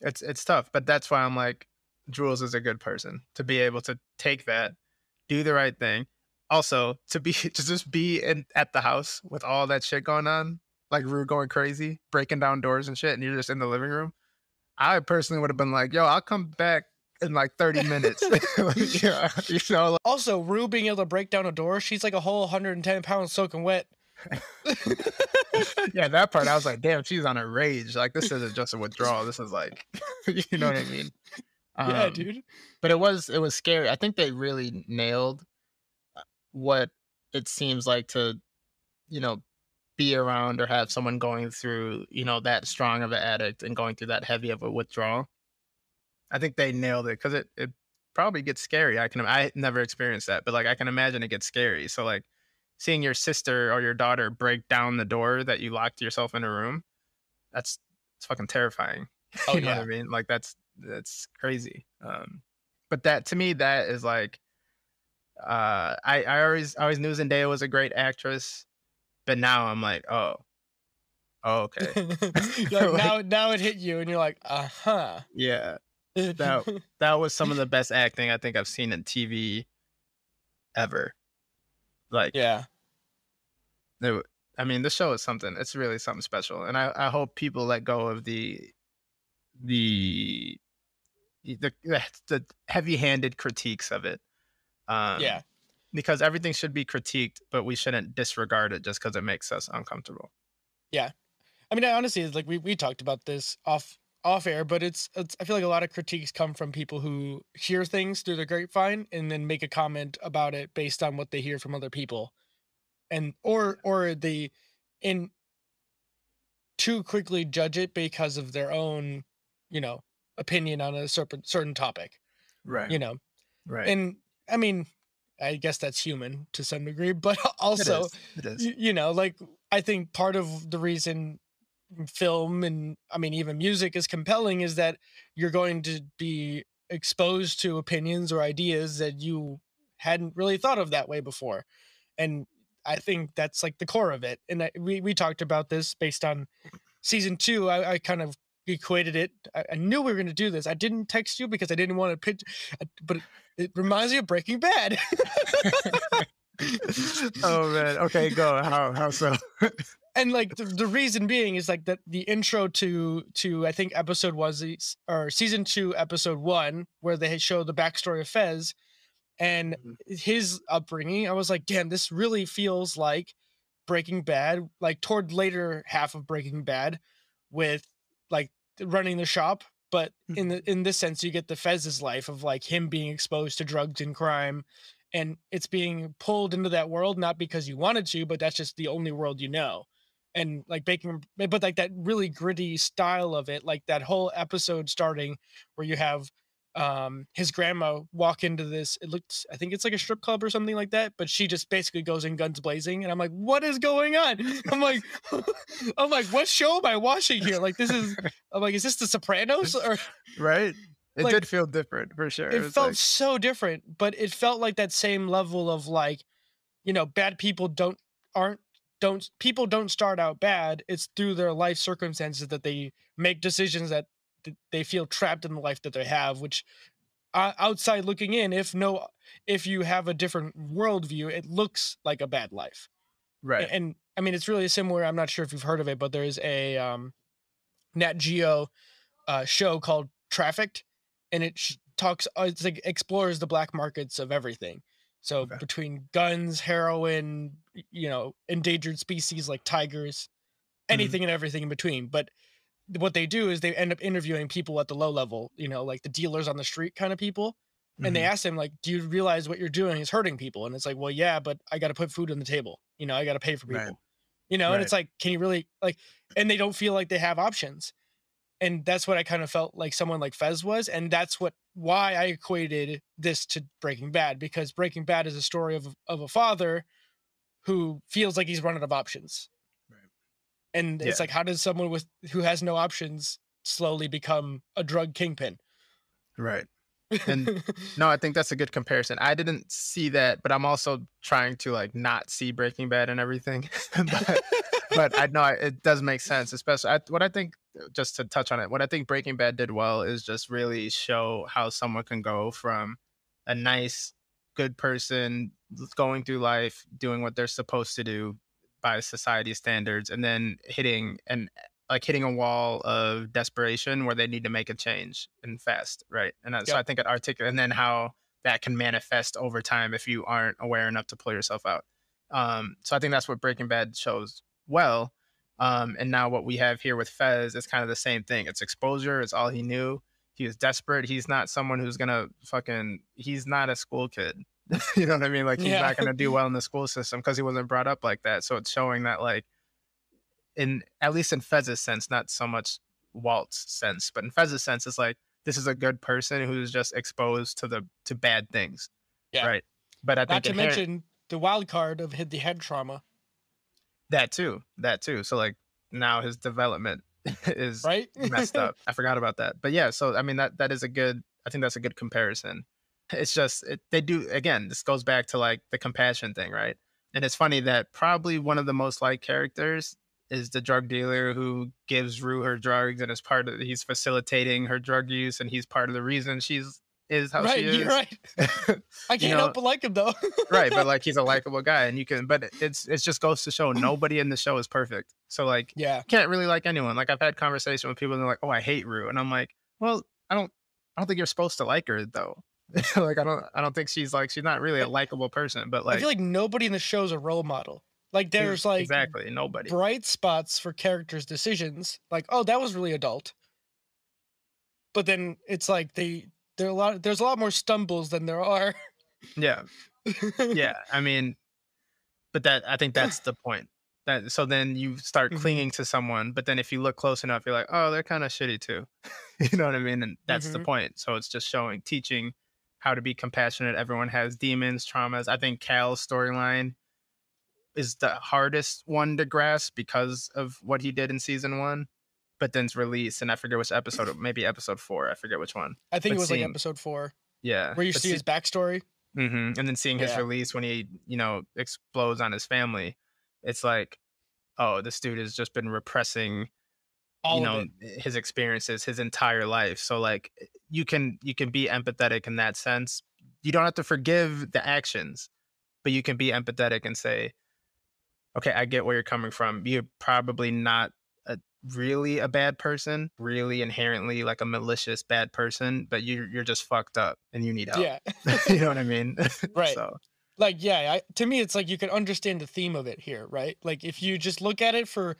It's it's tough, but that's why I'm like Jules is a good person to be able to take that, do the right thing. Also, to be to just be in at the house with all that shit going on, like Rue going crazy, breaking down doors and shit, and you're just in the living room. I personally would have been like, "Yo, I'll come back in like 30 minutes." Like, yeah, you know, like, Also, Rue being able to break down a door, she's like a whole 110 pounds soaking wet. yeah, that part I was like, damn, she's on a rage. Like this isn't just a withdrawal. This is like, you know what I mean? yeah, Um, dude. But it was it was scary. I think they really nailed uh, what it seems like to, you know, be around or have someone going through, you know, that strong of an addict and going through that heavy of a withdrawal. I think they nailed it because it it probably gets scary. I can I never experienced that, but like I can imagine it gets scary. So like seeing your sister or your daughter break down the door that you locked yourself in a room, that's it's fucking terrifying. Oh, you know yeah. what I mean? Like that's that's crazy. Um, but that to me, that is like, uh, I I always I always knew Zendaya was a great actress, but now I'm like, oh, oh okay, like, now, now it hit you, and you're like, uh huh. yeah. That that was some of the best acting I think I've seen in TV ever. Like, yeah, it I mean, the show is something. It's really something special, and I, I hope people let go of the the the the heavy-handed critiques of it. Um, yeah. because everything should be critiqued, but we shouldn't disregard it just because it makes us uncomfortable. Yeah, I mean, I honestly, like we, we talked about this off off air, but it's, it's I feel like a lot of critiques come from people who hear things through the grapevine and then make a comment about it based on what they hear from other people, and or or the in too quickly judge it because of their own, you know, opinion on a certain certain topic, Right. you know, right. and I mean, I guess that's human to some degree, but also it is. y- you know like i think part of the reason film and i mean even music is compelling is that you're going to be exposed to opinions or ideas that you hadn't really thought of that way before and i think that's like the core of it and I, we we talked about this based on season two i, I kind of equated it I, I knew we were going to do this i didn't text you because i didn't want to pitch uh, but it, it reminds me of breaking bad oh man. Okay, go. How how so? and like the, the reason being is like that the intro to to I think episode was or season two episode one where they show the backstory of Fez and Mhm. his upbringing. I was like, damn, this really feels like Breaking Bad, like toward later half of Breaking Bad, with like running the shop. But in the in this sense, you get the Fez's life of like him being exposed to drugs and crime, and it's being pulled into that world not because you wanted to, but that's just the only world you know and like baking but like that really gritty style of it like that whole episode starting where you have um his grandma walk into this it looks i think it's like a strip club or something like that but she just basically goes in guns blazing and i'm like what is going on i'm like i'm like what show am i watching here like this is i'm like is this the sopranos or right. It Like, did feel different for sure. it was felt like- so different but it felt like that same level of like you know bad people don't aren't don't people don't start out bad it's through their life circumstances that they make decisions that th- they feel trapped in the life that they have which uh, outside looking in if no if you have a different worldview it looks like a bad life right. and i mean it's really similar i'm not sure if you've heard of it but there's a um nat geo uh show called trafficked and it sh- talks uh, it's like explores the black markets of everything so Okay. between guns heroin you know endangered species like tigers anything and everything in between but what they do is they end up interviewing people at the low level you know like the dealers on the street kind of people and they Mhm. ask him like do you realize what you're doing is hurting people and it's like well yeah but i got to put food on the table you know i got to pay for people Right. you know and it's like can you really like and they don't feel like they have options and that's what i kind of felt like someone like fez was and that's what why i equated this to breaking bad because breaking bad is a story of of a father who feels like he's run out of options Right. and it's like how does someone with who has no options slowly become a drug kingpin Right. And- No, I think that's a good comparison. I didn't see that, but I'm also trying to like not see Breaking Bad and everything. but, but I know it does make sense, especially I, what I think. Just to touch on it, what I think Breaking Bad did well is just really show how someone can go from a nice, good person going through life, doing what they're supposed to do by society standards, and then hitting and like hitting a wall of desperation where they need to make a change and fast, right? And that, so I think it articulate, and then how that can manifest over time if you aren't aware enough to pull yourself out. Um, so I think that's what Breaking Bad shows well. Um, and now what we have here with Fez is kind of the same thing. It's exposure. It's all he knew. He was desperate. He's not someone who's gonna fucking. He's not a school kid. you know what I mean? Like he's Yeah. not gonna do well in the school system because he wasn't brought up like that. So it's showing that like, in at least in Fez's sense, not so much Walt's sense, but in Fez's sense, it's like this is a good person who's just exposed to the to bad things. Yeah. Right. But I think Not to inherent- mention the wild card of hit the head trauma, that too. That too. So like now his development is right? messed up. I forgot about that. But yeah, so I mean that that is a good. I think that's a good comparison. It's just it, they do again. This goes back to like the compassion thing, right? And it's funny that probably one of the most liked characters is the drug dealer who gives Rue her drugs and is part of. He's facilitating her drug use, and he's part of the reason she's is how right, she is. you're right. I can't know- help but like him though. right, but like he's a likable guy, and you can. But it's it just goes to show nobody in the show is perfect. So like yeah, can't really like anyone. Like I've had conversation with people and they're like, "Oh, I hate Rue," and I'm like, "Well, I don't, I don't think you're supposed to like her though. like I don't, I don't think she's like she's not really a likable person. But like, I feel like nobody in the show is a role model. Like there's like exactly nobody. bright spots for characters' decisions. Like, oh, that was really adult. But then it's like they there are a lot there's a lot more stumbles than there are. Yeah, yeah. I mean, but that I think that's the point. That so then you start Mhm. clinging to someone, but then if you look close enough, you're like, oh, they're kind of shitty too. you know what I mean? And that's the Mhm. point. So it's just showing, teaching how to be compassionate. Everyone has demons, traumas. I think Cal's storyline is the hardest one to grasp because of what he did in season one. But then it's released, and I forget which episode. Maybe episode four. I forget which one. I think But it was like episode four Yeah, where you see see- his backstory. hmm And then seeing his Yeah. release when he, you know, explodes on his family, it's like, oh, this dude has just been repressing, All you know, his experiences his entire life. So like, you can you can be empathetic in that sense. You don't have to forgive the actions, but you can be empathetic and say, okay, I get where you're coming from. You're probably not really a bad person, really inherently like a malicious bad person, but you're you're just fucked up and you need help. Yeah. you know what I mean? Right. So like yeah I, to me it's like you can understand the theme of it here right like if you just look at it for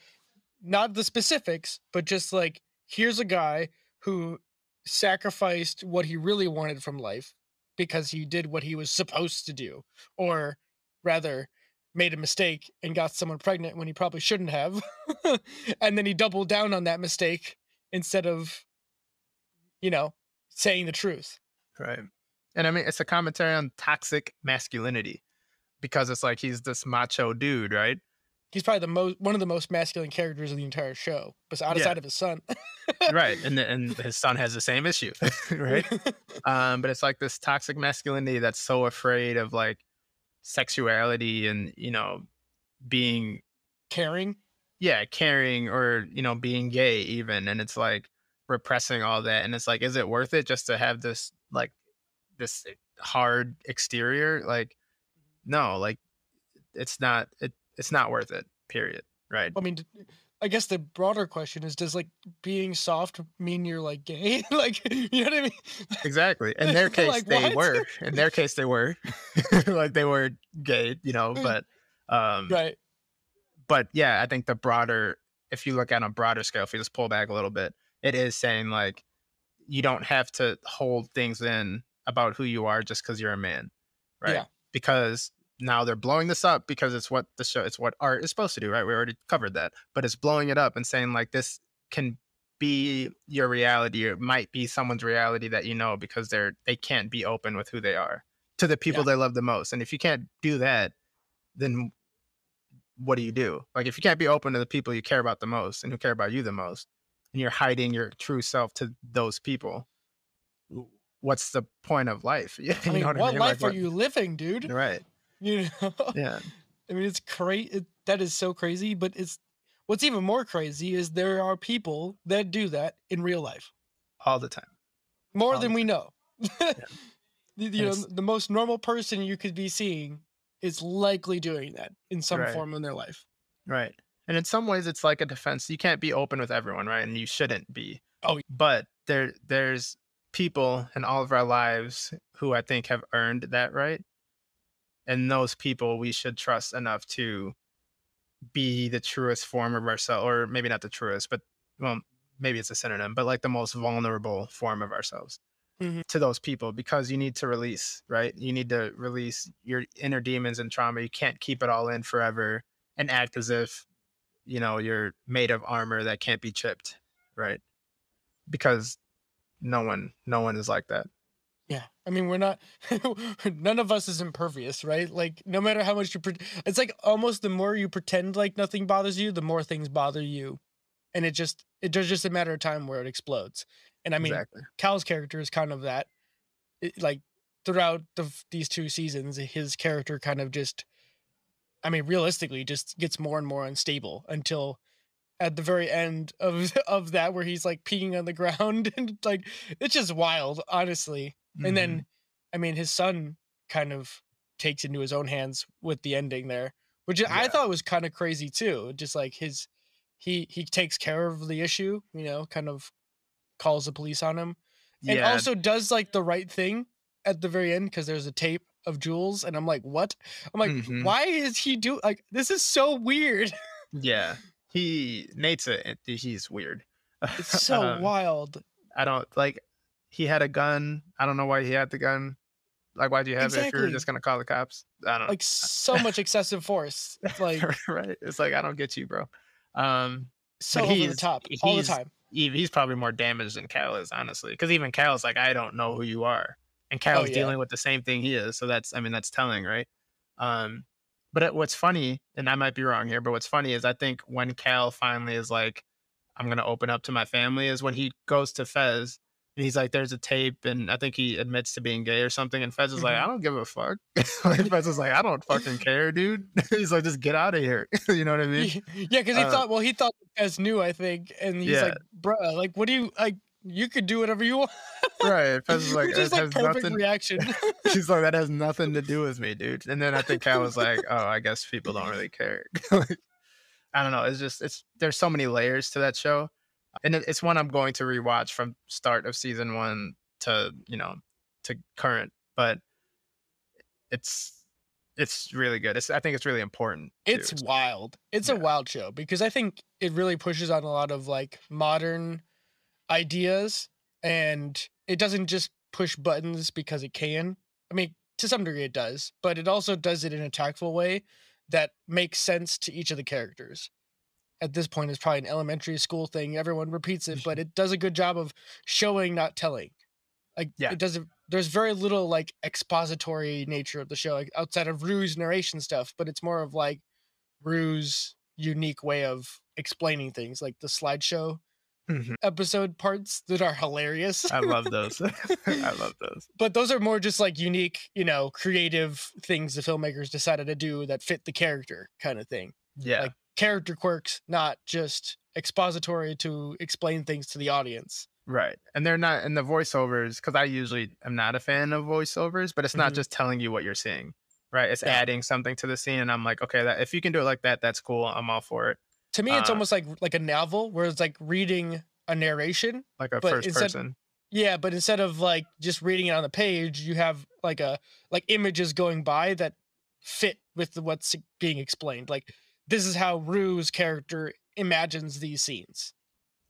not the specifics but just like here's a guy who sacrificed what he really wanted from life because he did what he was supposed to do or rather made a mistake and got someone pregnant when he probably shouldn't have and then he doubled down on that mistake instead of you know saying the truth Right. And I mean, it's a commentary on toxic masculinity because it's like he's this macho dude, right? he's probably the most one of the most masculine characters of the entire show, besides Yeah. outside of his son. right. And the, and his son has the same issue, right? Um, but it's like this toxic masculinity that's so afraid of like sexuality and you know being Caring. yeah caring or you know being gay even, and it's like repressing all that, and it's like, is it worth it just to have this like this hard exterior? Like, no, like it's not it it's not worth it. Period. Right. I mean, I guess the broader question is: Does like being soft mean you're like gay? like, you know what I mean? Exactly. In their case, Like, they what? were. In their case, they were. like they were gay, you know. But, um, right. but yeah, I think the broader, if you look at on a broader scale, if you just pull back a little bit, it is saying like you don't have to hold things in about who you are just because you're a man, right? Yeah. Because now they're blowing this up because it's what the show, it's what art is supposed to do, right? We already covered that, but it's blowing it up and saying like this can be your reality or it might be someone's reality that you know because they're they can't be open with who they are to the people they love the most and if you can't do that then what do you do like if you can't be open to the people you care about the most and who care about you the most and you're hiding your true self to those people what's the point of life you I mean, know what, what I mean? life Like, are you living, dude? right You know. yeah I mean, it's crazy. That is so crazy. But it's what's even more crazy is there are people that do that in real life all the time more All than we know. You- you know, it's- the most normal person you could be seeing is likely doing that in some Right. form in their life. Right. And in some ways it's like a defense. You can't be open with everyone, right? And you shouldn't be. Oh. But there there's people in all of our lives who I think have earned that right. And those people we should trust enough to be the truest form of ourselves, or maybe not the truest, but well, maybe it's a synonym, but like the most vulnerable form of ourselves Mhm. to those people because you need to release, right? You need to release your inner demons and trauma. You can't keep it all in forever and act as if, you know, you're made of armor that can't be chipped, right? Because no one, no one is like that. Yeah, I mean, we're not. none of us is impervious, right? Like, no matter how much you, pre- it's like almost the more you pretend like nothing bothers you, the more things bother you, and it just it there's just a matter of time where it explodes. And I mean, exactly. Cal's character is kind of that. It, like throughout the, these two seasons, his character kind of just, I mean, realistically, just gets more and more unstable until at the very end of of that, where he's like peeing on the ground and like it's just wild, honestly. And Mhm. then, I mean, his son kind of takes into his own hands with the ending there, which I thought was kind of crazy too. Just like his, he he takes care of the issue, you know, kind of calls the police on him, and yeah, also does like the right thing at the very end because there's a tape of Jules, and I'm like, what? I'm like, Mhm. why is he do like this? Is so weird. yeah. He Nate's a he's weird. It's so Um, wild. I don't like. He had a gun. I don't know why he had the gun. Like, why'd you have it if you were Exactly. just gonna call the cops? I don't. Know like so much excessive force. It's like right? It's like I don't get you, bro. Um, so over the top all the time. he- he's probably more damaged than Cal is, honestly. Because even Cal's like, I don't know who you are, and Cal's Oh, yeah. dealing with the same thing he is. So that's, I mean, that's telling, right? Um, but it- what's funny, and I might be wrong here, but what's funny is I think when Cal finally is like, I'm gonna open up to my family, is when he goes to Fez. And he's like, there's a tape, and I think he admits to being gay or something. And Fez is like, Mhm. I don't give a fuck. like, Fez is like, I don't fucking care, dude. he's like, just get out of here. you know what I mean? yeah, because he Uh, thought, well, he thought as new, I think, and he's Yeah. like, bruh, like, what do you like? You could do whatever you want. right. Fez is like, Which is like has perfect nothing. reaction. She's like, that has nothing to do with me, dude. And then I think Cal was like, oh, I guess people don't really care. Like, I don't know. It's just, it's, there's so many layers to that show. And it's one I'm going to rewatch from start of season one to, you know, to current. But it's, it's really good. It's, I think it's really important. too. it's wild. It's a wild show because I think it really pushes on a lot of like modern ideas and it doesn't just push buttons because it can. I mean, to some degree it does, but it also does it in a tactful way that makes sense to each of the characters. At this point, is probably an elementary school thing. Everyone repeats it, but it does a good job of showing, not telling. Like Yeah. it doesn't. There's very little like expository nature of the show, like outside of Rue's narration stuff. But it's more of like Rue's unique way of explaining things, like the slideshow Mhm. episode parts that are hilarious. I love those. I love those. but those are more just like unique, you know, creative things the filmmakers decided to do that fit the character kind of thing. Yeah. Like character quirks, not just expository to explain things to the audience. Right. And they're not and the voiceovers, because I usually am not a fan of voiceovers, but it's not Mhm. just telling you what you're seeing. Right. It's Yeah. adding something to the scene. And I'm like, okay, that if you can do it like that, that's cool. I'm all for it. To me, it's Uh, almost like like a novel where it's like reading a narration. Like a But first instead- person. Yeah, but instead of like just reading it on the page, you have like a like images going by that fit with the, what's being explained. Like this is how Rue's character imagines these scenes.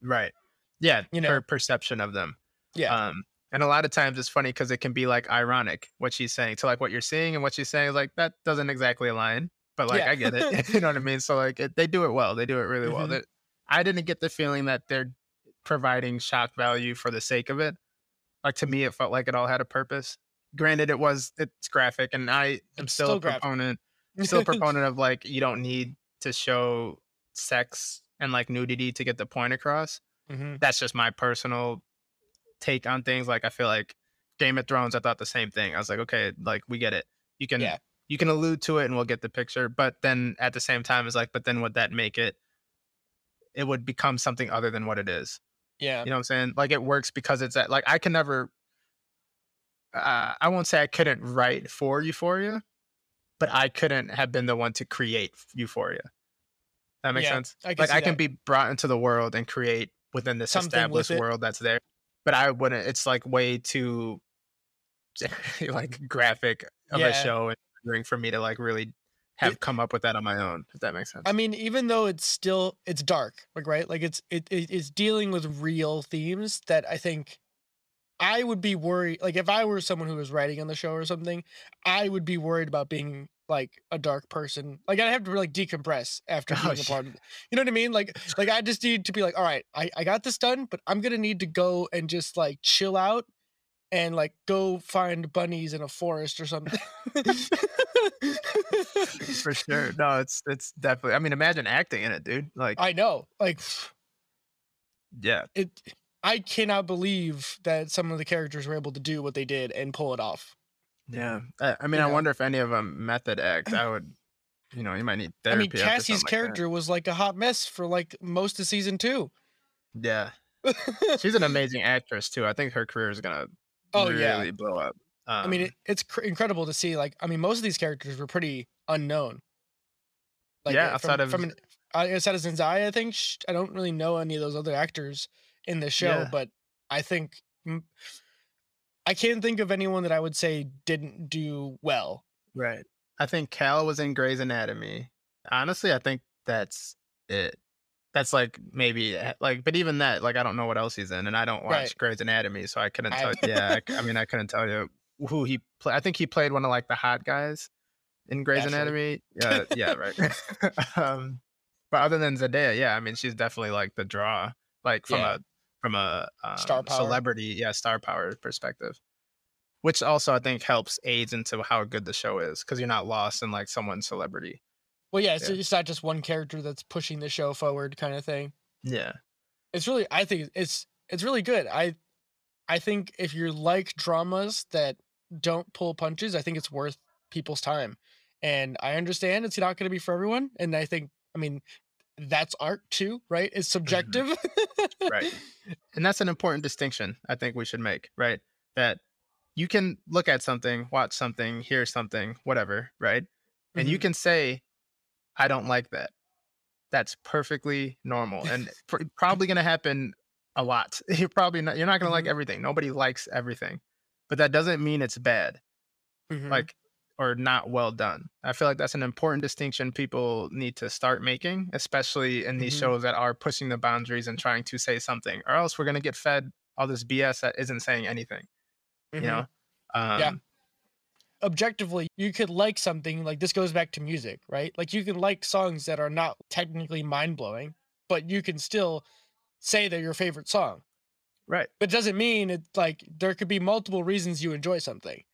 Right. Yeah. You know. her perception of them. Yeah. Um, and a lot of times it's funny because it can be like ironic what she's saying to like what you're seeing and what she's saying is like that doesn't exactly align. But like Yeah. I get it. you know what I mean? So like it, they do it well. They do it really well. Mhm. They- I didn't get the feeling that they're providing shock value for the sake of it. Like to me, it felt like it all had a purpose. Granted, it was it's graphic, and I am still, still a graphic. proponent. Still a proponent of like you don't need to show sex and like nudity to get the point across Mhm. that's just my personal take on things. Like I feel like Game of Thrones, I thought the same thing. I was like, okay, like we get it. You can Yeah. you can allude to it and we'll get the picture. But then at the same time, it's like, but then would that make it? It would become something other than what it is. Yeah. You know what I'm saying? Like it works because it's at, like I can never. Uh, I won't say I couldn't write for Euphoria, but I couldn't have been the one to create Euphoria. That makes Yeah, sense. I can like I can be brought into the world and create within this Something established world that's there, but I wouldn't. It's like way too like graphic of a show. And triggering for me to like really have come up with that on my own. If that makes sense. I mean, even though it's still it's dark, like right, like it's it, it it's dealing with real themes that I think I would be worried. Like if I were someone who was writing on the show or something, I would be worried about being like a dark person. Like I'd have to like decompress after Oh, being a part. You know what I mean? Like like I just need to be like, all right, I I got this done, but I'm gonna need to go and just like chill out. And like go find bunnies in a forest or something. for sure. No, it's it's definitely. I mean, imagine acting in it, dude. Like, I know. Like yeah, it I cannot believe that some of the characters were able to do what they did and pull it off. Yeah. I, I mean, You I know? wonder if any of them method act. I would, you know, you might need I mean, Cassie's something like character was like a hot mess for like most of season two. Yeah, she's an amazing actress too. I think her career is gonna Oh, really yeah. blow up. Um, I mean, it, it's cr- incredible to see. Like, I mean, most of these characters were pretty unknown. Yeah, uh, outside of- from an, outside of Zendaya, I think sh- I don't really know any of those other actors in the show, Yeah. but I think I can't think of anyone that I would say didn't do well. right. I think Cal was in Grey's Anatomy. Honestly, I think that's it. That's like maybe eh, like, but even that, like, I don't know what else he's in, and I don't watch Right. Grey's Anatomy, so I couldn't I- tell. yeah, I, mean, I couldn't tell you who he. Play. I think he played one of like the hot guys in Grey's Ashley. Anatomy. Yeah, yeah, right. um, but other than Zendaya, yeah, I mean, she's definitely like the draw, like from Yeah. a from a um, Star power. celebrity, yeah, star power perspective. Which also I think helps aids into how good the show is because you're not lost in like someone's celebrity. Well, yeah, it's, Yeah. it's not just one character that's pushing the show forward, kind of thing. Yeah, It's really, I think it's it's really good. I I think if you like dramas that don't pull punches, I think it's worth people's time. And I understand it's not going to be for everyone, and I think, I mean, that's art too, right? It's subjective. right. And that's an important distinction I think we should make, right? That you can look at something, watch something, hear something, whatever, right? And you Mhm. can say, I don't like that. That's perfectly normal and pr- probably going to happen a lot. You're probably not, you're not going to like Mhm. everything. Nobody likes everything. But that doesn't mean it's bad. Mhm. like or not well done. I feel like that's an important distinction people need to start making, especially in these Mhm. shows that are pushing the boundaries and trying to say something, or else we're gonna get fed all this BS that isn't saying anything. Mhm. You know? Um, Yeah. objectively you could like something like this goes back to music right like you can like songs that are not technically mind-blowing but you can still say they're your favorite song Right. but it doesn't mean it's like there could be multiple reasons you enjoy something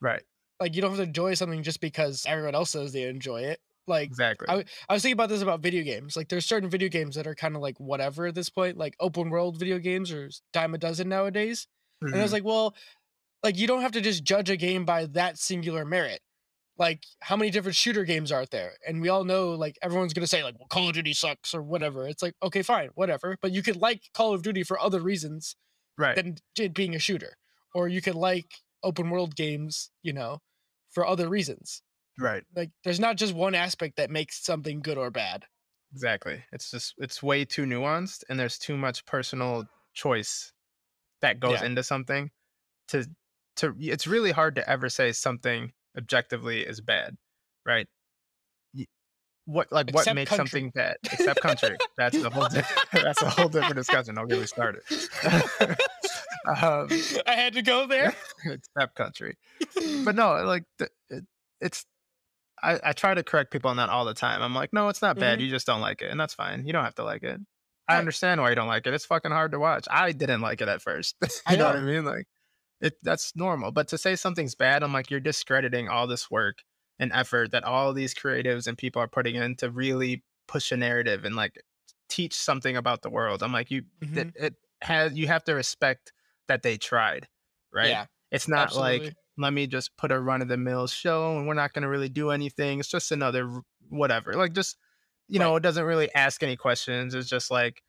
Right. Like you don't have to enjoy something just because everyone else says they enjoy it like Exactly. I, I was thinking about this about video games like there's certain video games that are kind of like whatever at this point like open world video games or dime a dozen nowadays and I was Mhm. like, well, like you don't have to just judge a game by that singular merit. Like, how many different shooter games are there? And we all know, like, everyone's gonna say, like, well, Call of Duty sucks or whatever. It's like, okay, fine, whatever. But you could like Call of Duty for other reasons right. than it being a shooter, or you could like open world games, you know, for other reasons. right. Like, there's not just one aspect that makes something good or bad. Exactly. It's just it's way too nuanced and there's too much personal choice that goes Yeah. into something to to it's really hard to ever say something objectively is bad, right? What like what makes country. something bad? Except country. that's a whole di- that's a whole different discussion. I'll get me started. um, I had to go there. except country. But no like it, it's I, I try to correct people on that all the time. I'm like no it's not bad. Mhm. you just don't like it. And that's fine. You don't have to like it. I understand why you don't like it. It's fucking hard to watch. I didn't like it at first. You I know. what i mean? Like it that's normal. But to say something's bad i'm like you're discrediting all this work and effort that all these creatives and people are putting in to really push a narrative and like teach something about the world. I'm like you Mhm. it, it has you have to respect that they tried right Yeah, it's not like let me just put a run of the mill show and we're not going to really do anything. It's just another whatever. Like just you know, it doesn't really ask any questions. It's just like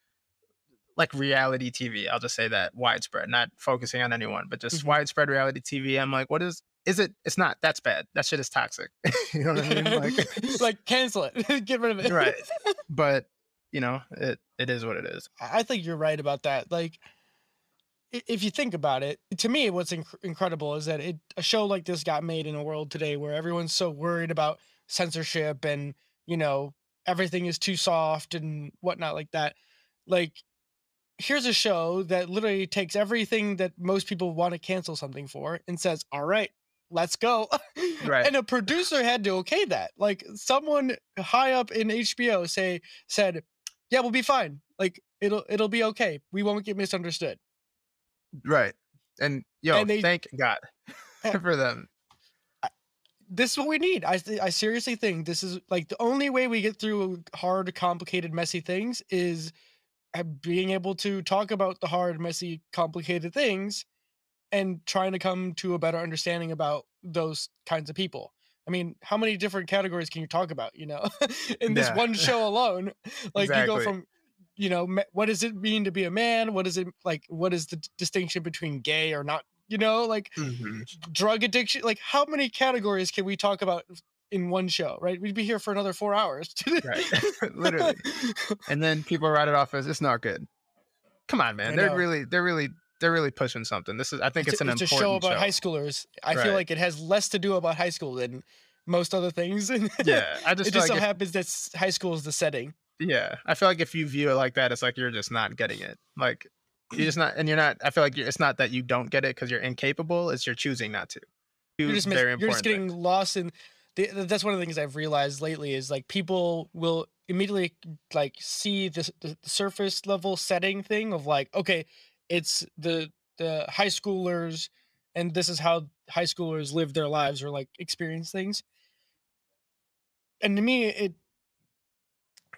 like reality TV. I'll just say that widespread, not focusing on anyone, but just Mhm. widespread reality TV. I'm like, what is is it? It's not. That's bad. That shit is toxic. you know what I mean? Like, like cancel it, get rid of it. Right. but you know, it it is what it is. I think you're right about that. Like, if you think about it, to me, what's inc- incredible is that it, a show like this got made in a world today where everyone's so worried about censorship and you know everything is too soft and whatnot like that. Like, here's a show that literally takes everything that most people want to cancel something for and says, "All right, let's go." Right. and a producer had to okay that. Like, someone high up in HBO say said, "Yeah, we'll be fine. Like, it'll it'll be okay. We won't get misunderstood." Right. And yo, And they- thank God for them. this is what we need. I I seriously think this is like the only way we get through hard, complicated, messy things is uh, being able to talk about the hard, messy, complicated things and trying to come to a better understanding about those kinds of people. I mean, how many different categories can you talk about, you know, in this Yeah. one show alone? Like you go from you know, what does it mean to be a man? What is it like what is the distinction between gay or not, you know, like Mhm. drug addiction like how many categories can we talk about in one show right we'd be here for another four hours Right. Literally. And then people write it off as it's not good. Come on, man. They're really, they're really, they're really pushing something. This is, I think it's, a- an a important show about show. high schoolers i Right. feel like it has less to do about high school than most other things Yeah, I just it just like so happens that high school is the setting Yeah, I feel like if you view it like that, it's like you're just not getting it. Like you're just not, and you're not. I feel like you're, it's not that you don't get it because you're incapable. It's you're choosing not to. you're just, mis- you're just getting things. lost in the, that's one of the things i've realized lately is like people will immediately like see the, the surface level setting thing of like okay it's the the high schoolers and this is how high schoolers live their lives or like experience things and to me it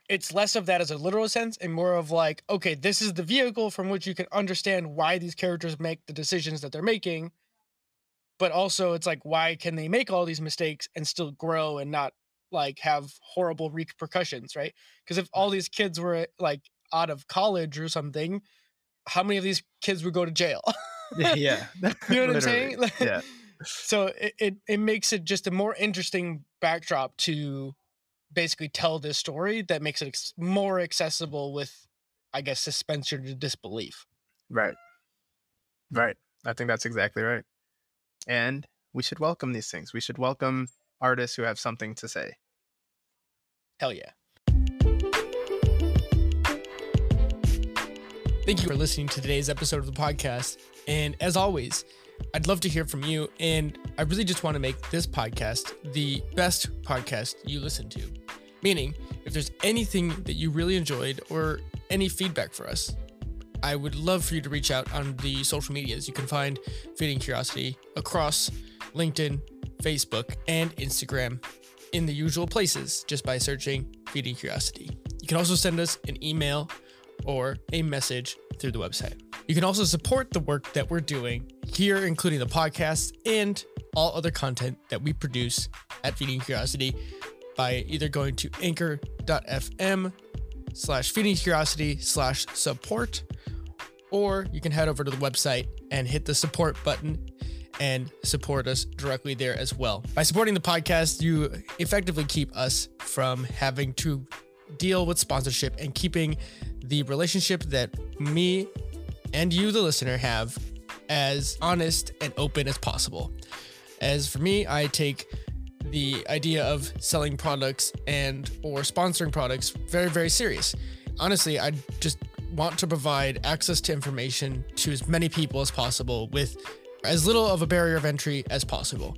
it's less of that as a literal sense and more of like okay this is the vehicle from which you can understand why these characters make the decisions that they're making. But also it's like why can they make all these mistakes and still grow and not like have horrible repercussions right? Because if all these kids were like out of college or something how many of these kids would go to jail? Yeah, you know what i'm saying? Yeah, so it, it it makes it just a more interesting backdrop to basically tell this story that makes it ex- more accessible with i guess suspension to disbelief right, right. I think that's exactly right. And we should welcome these things. We should welcome artists who have something to say. hell yeah Thank you for listening to today's episode of the podcast. And as always, I'd love to hear from you. And I really just want to make this podcast the best podcast you listen to. Meaning, if there's anything that you really enjoyed or any feedback for us, I would love for you to reach out on the social medias. You can find Feeding Curiosity across LinkedIn, Facebook, and Instagram in the usual places just by searching Feeding Curiosity. You can also send us an email or a message through the website. You can also support the work that we're doing here, including the podcast and all other content that we produce at Feeding Curiosity by either going to anchor.fm slash feeding curiosity slash support, or you can head over to the website and hit the support button and support us directly there as well. By supporting the podcast, you effectively keep us from having to deal with sponsorship and keeping the relationship that me and you, the listener, have as honest and open as possible. As for me, I take the idea of selling products and or sponsoring products very very serious. Honestly, I just want to provide access to information to as many people as possible with as little of a barrier of entry as possible.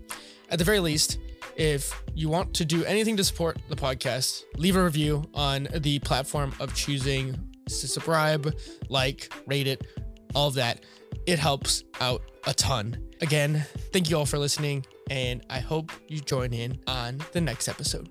At the very least, if you want to do anything to support the podcast, leave a review on the platform of choosing to subscribe, like, rate it, all of that. It helps out a ton. Again, thank you all for listening, and I hope you join in on the next episode.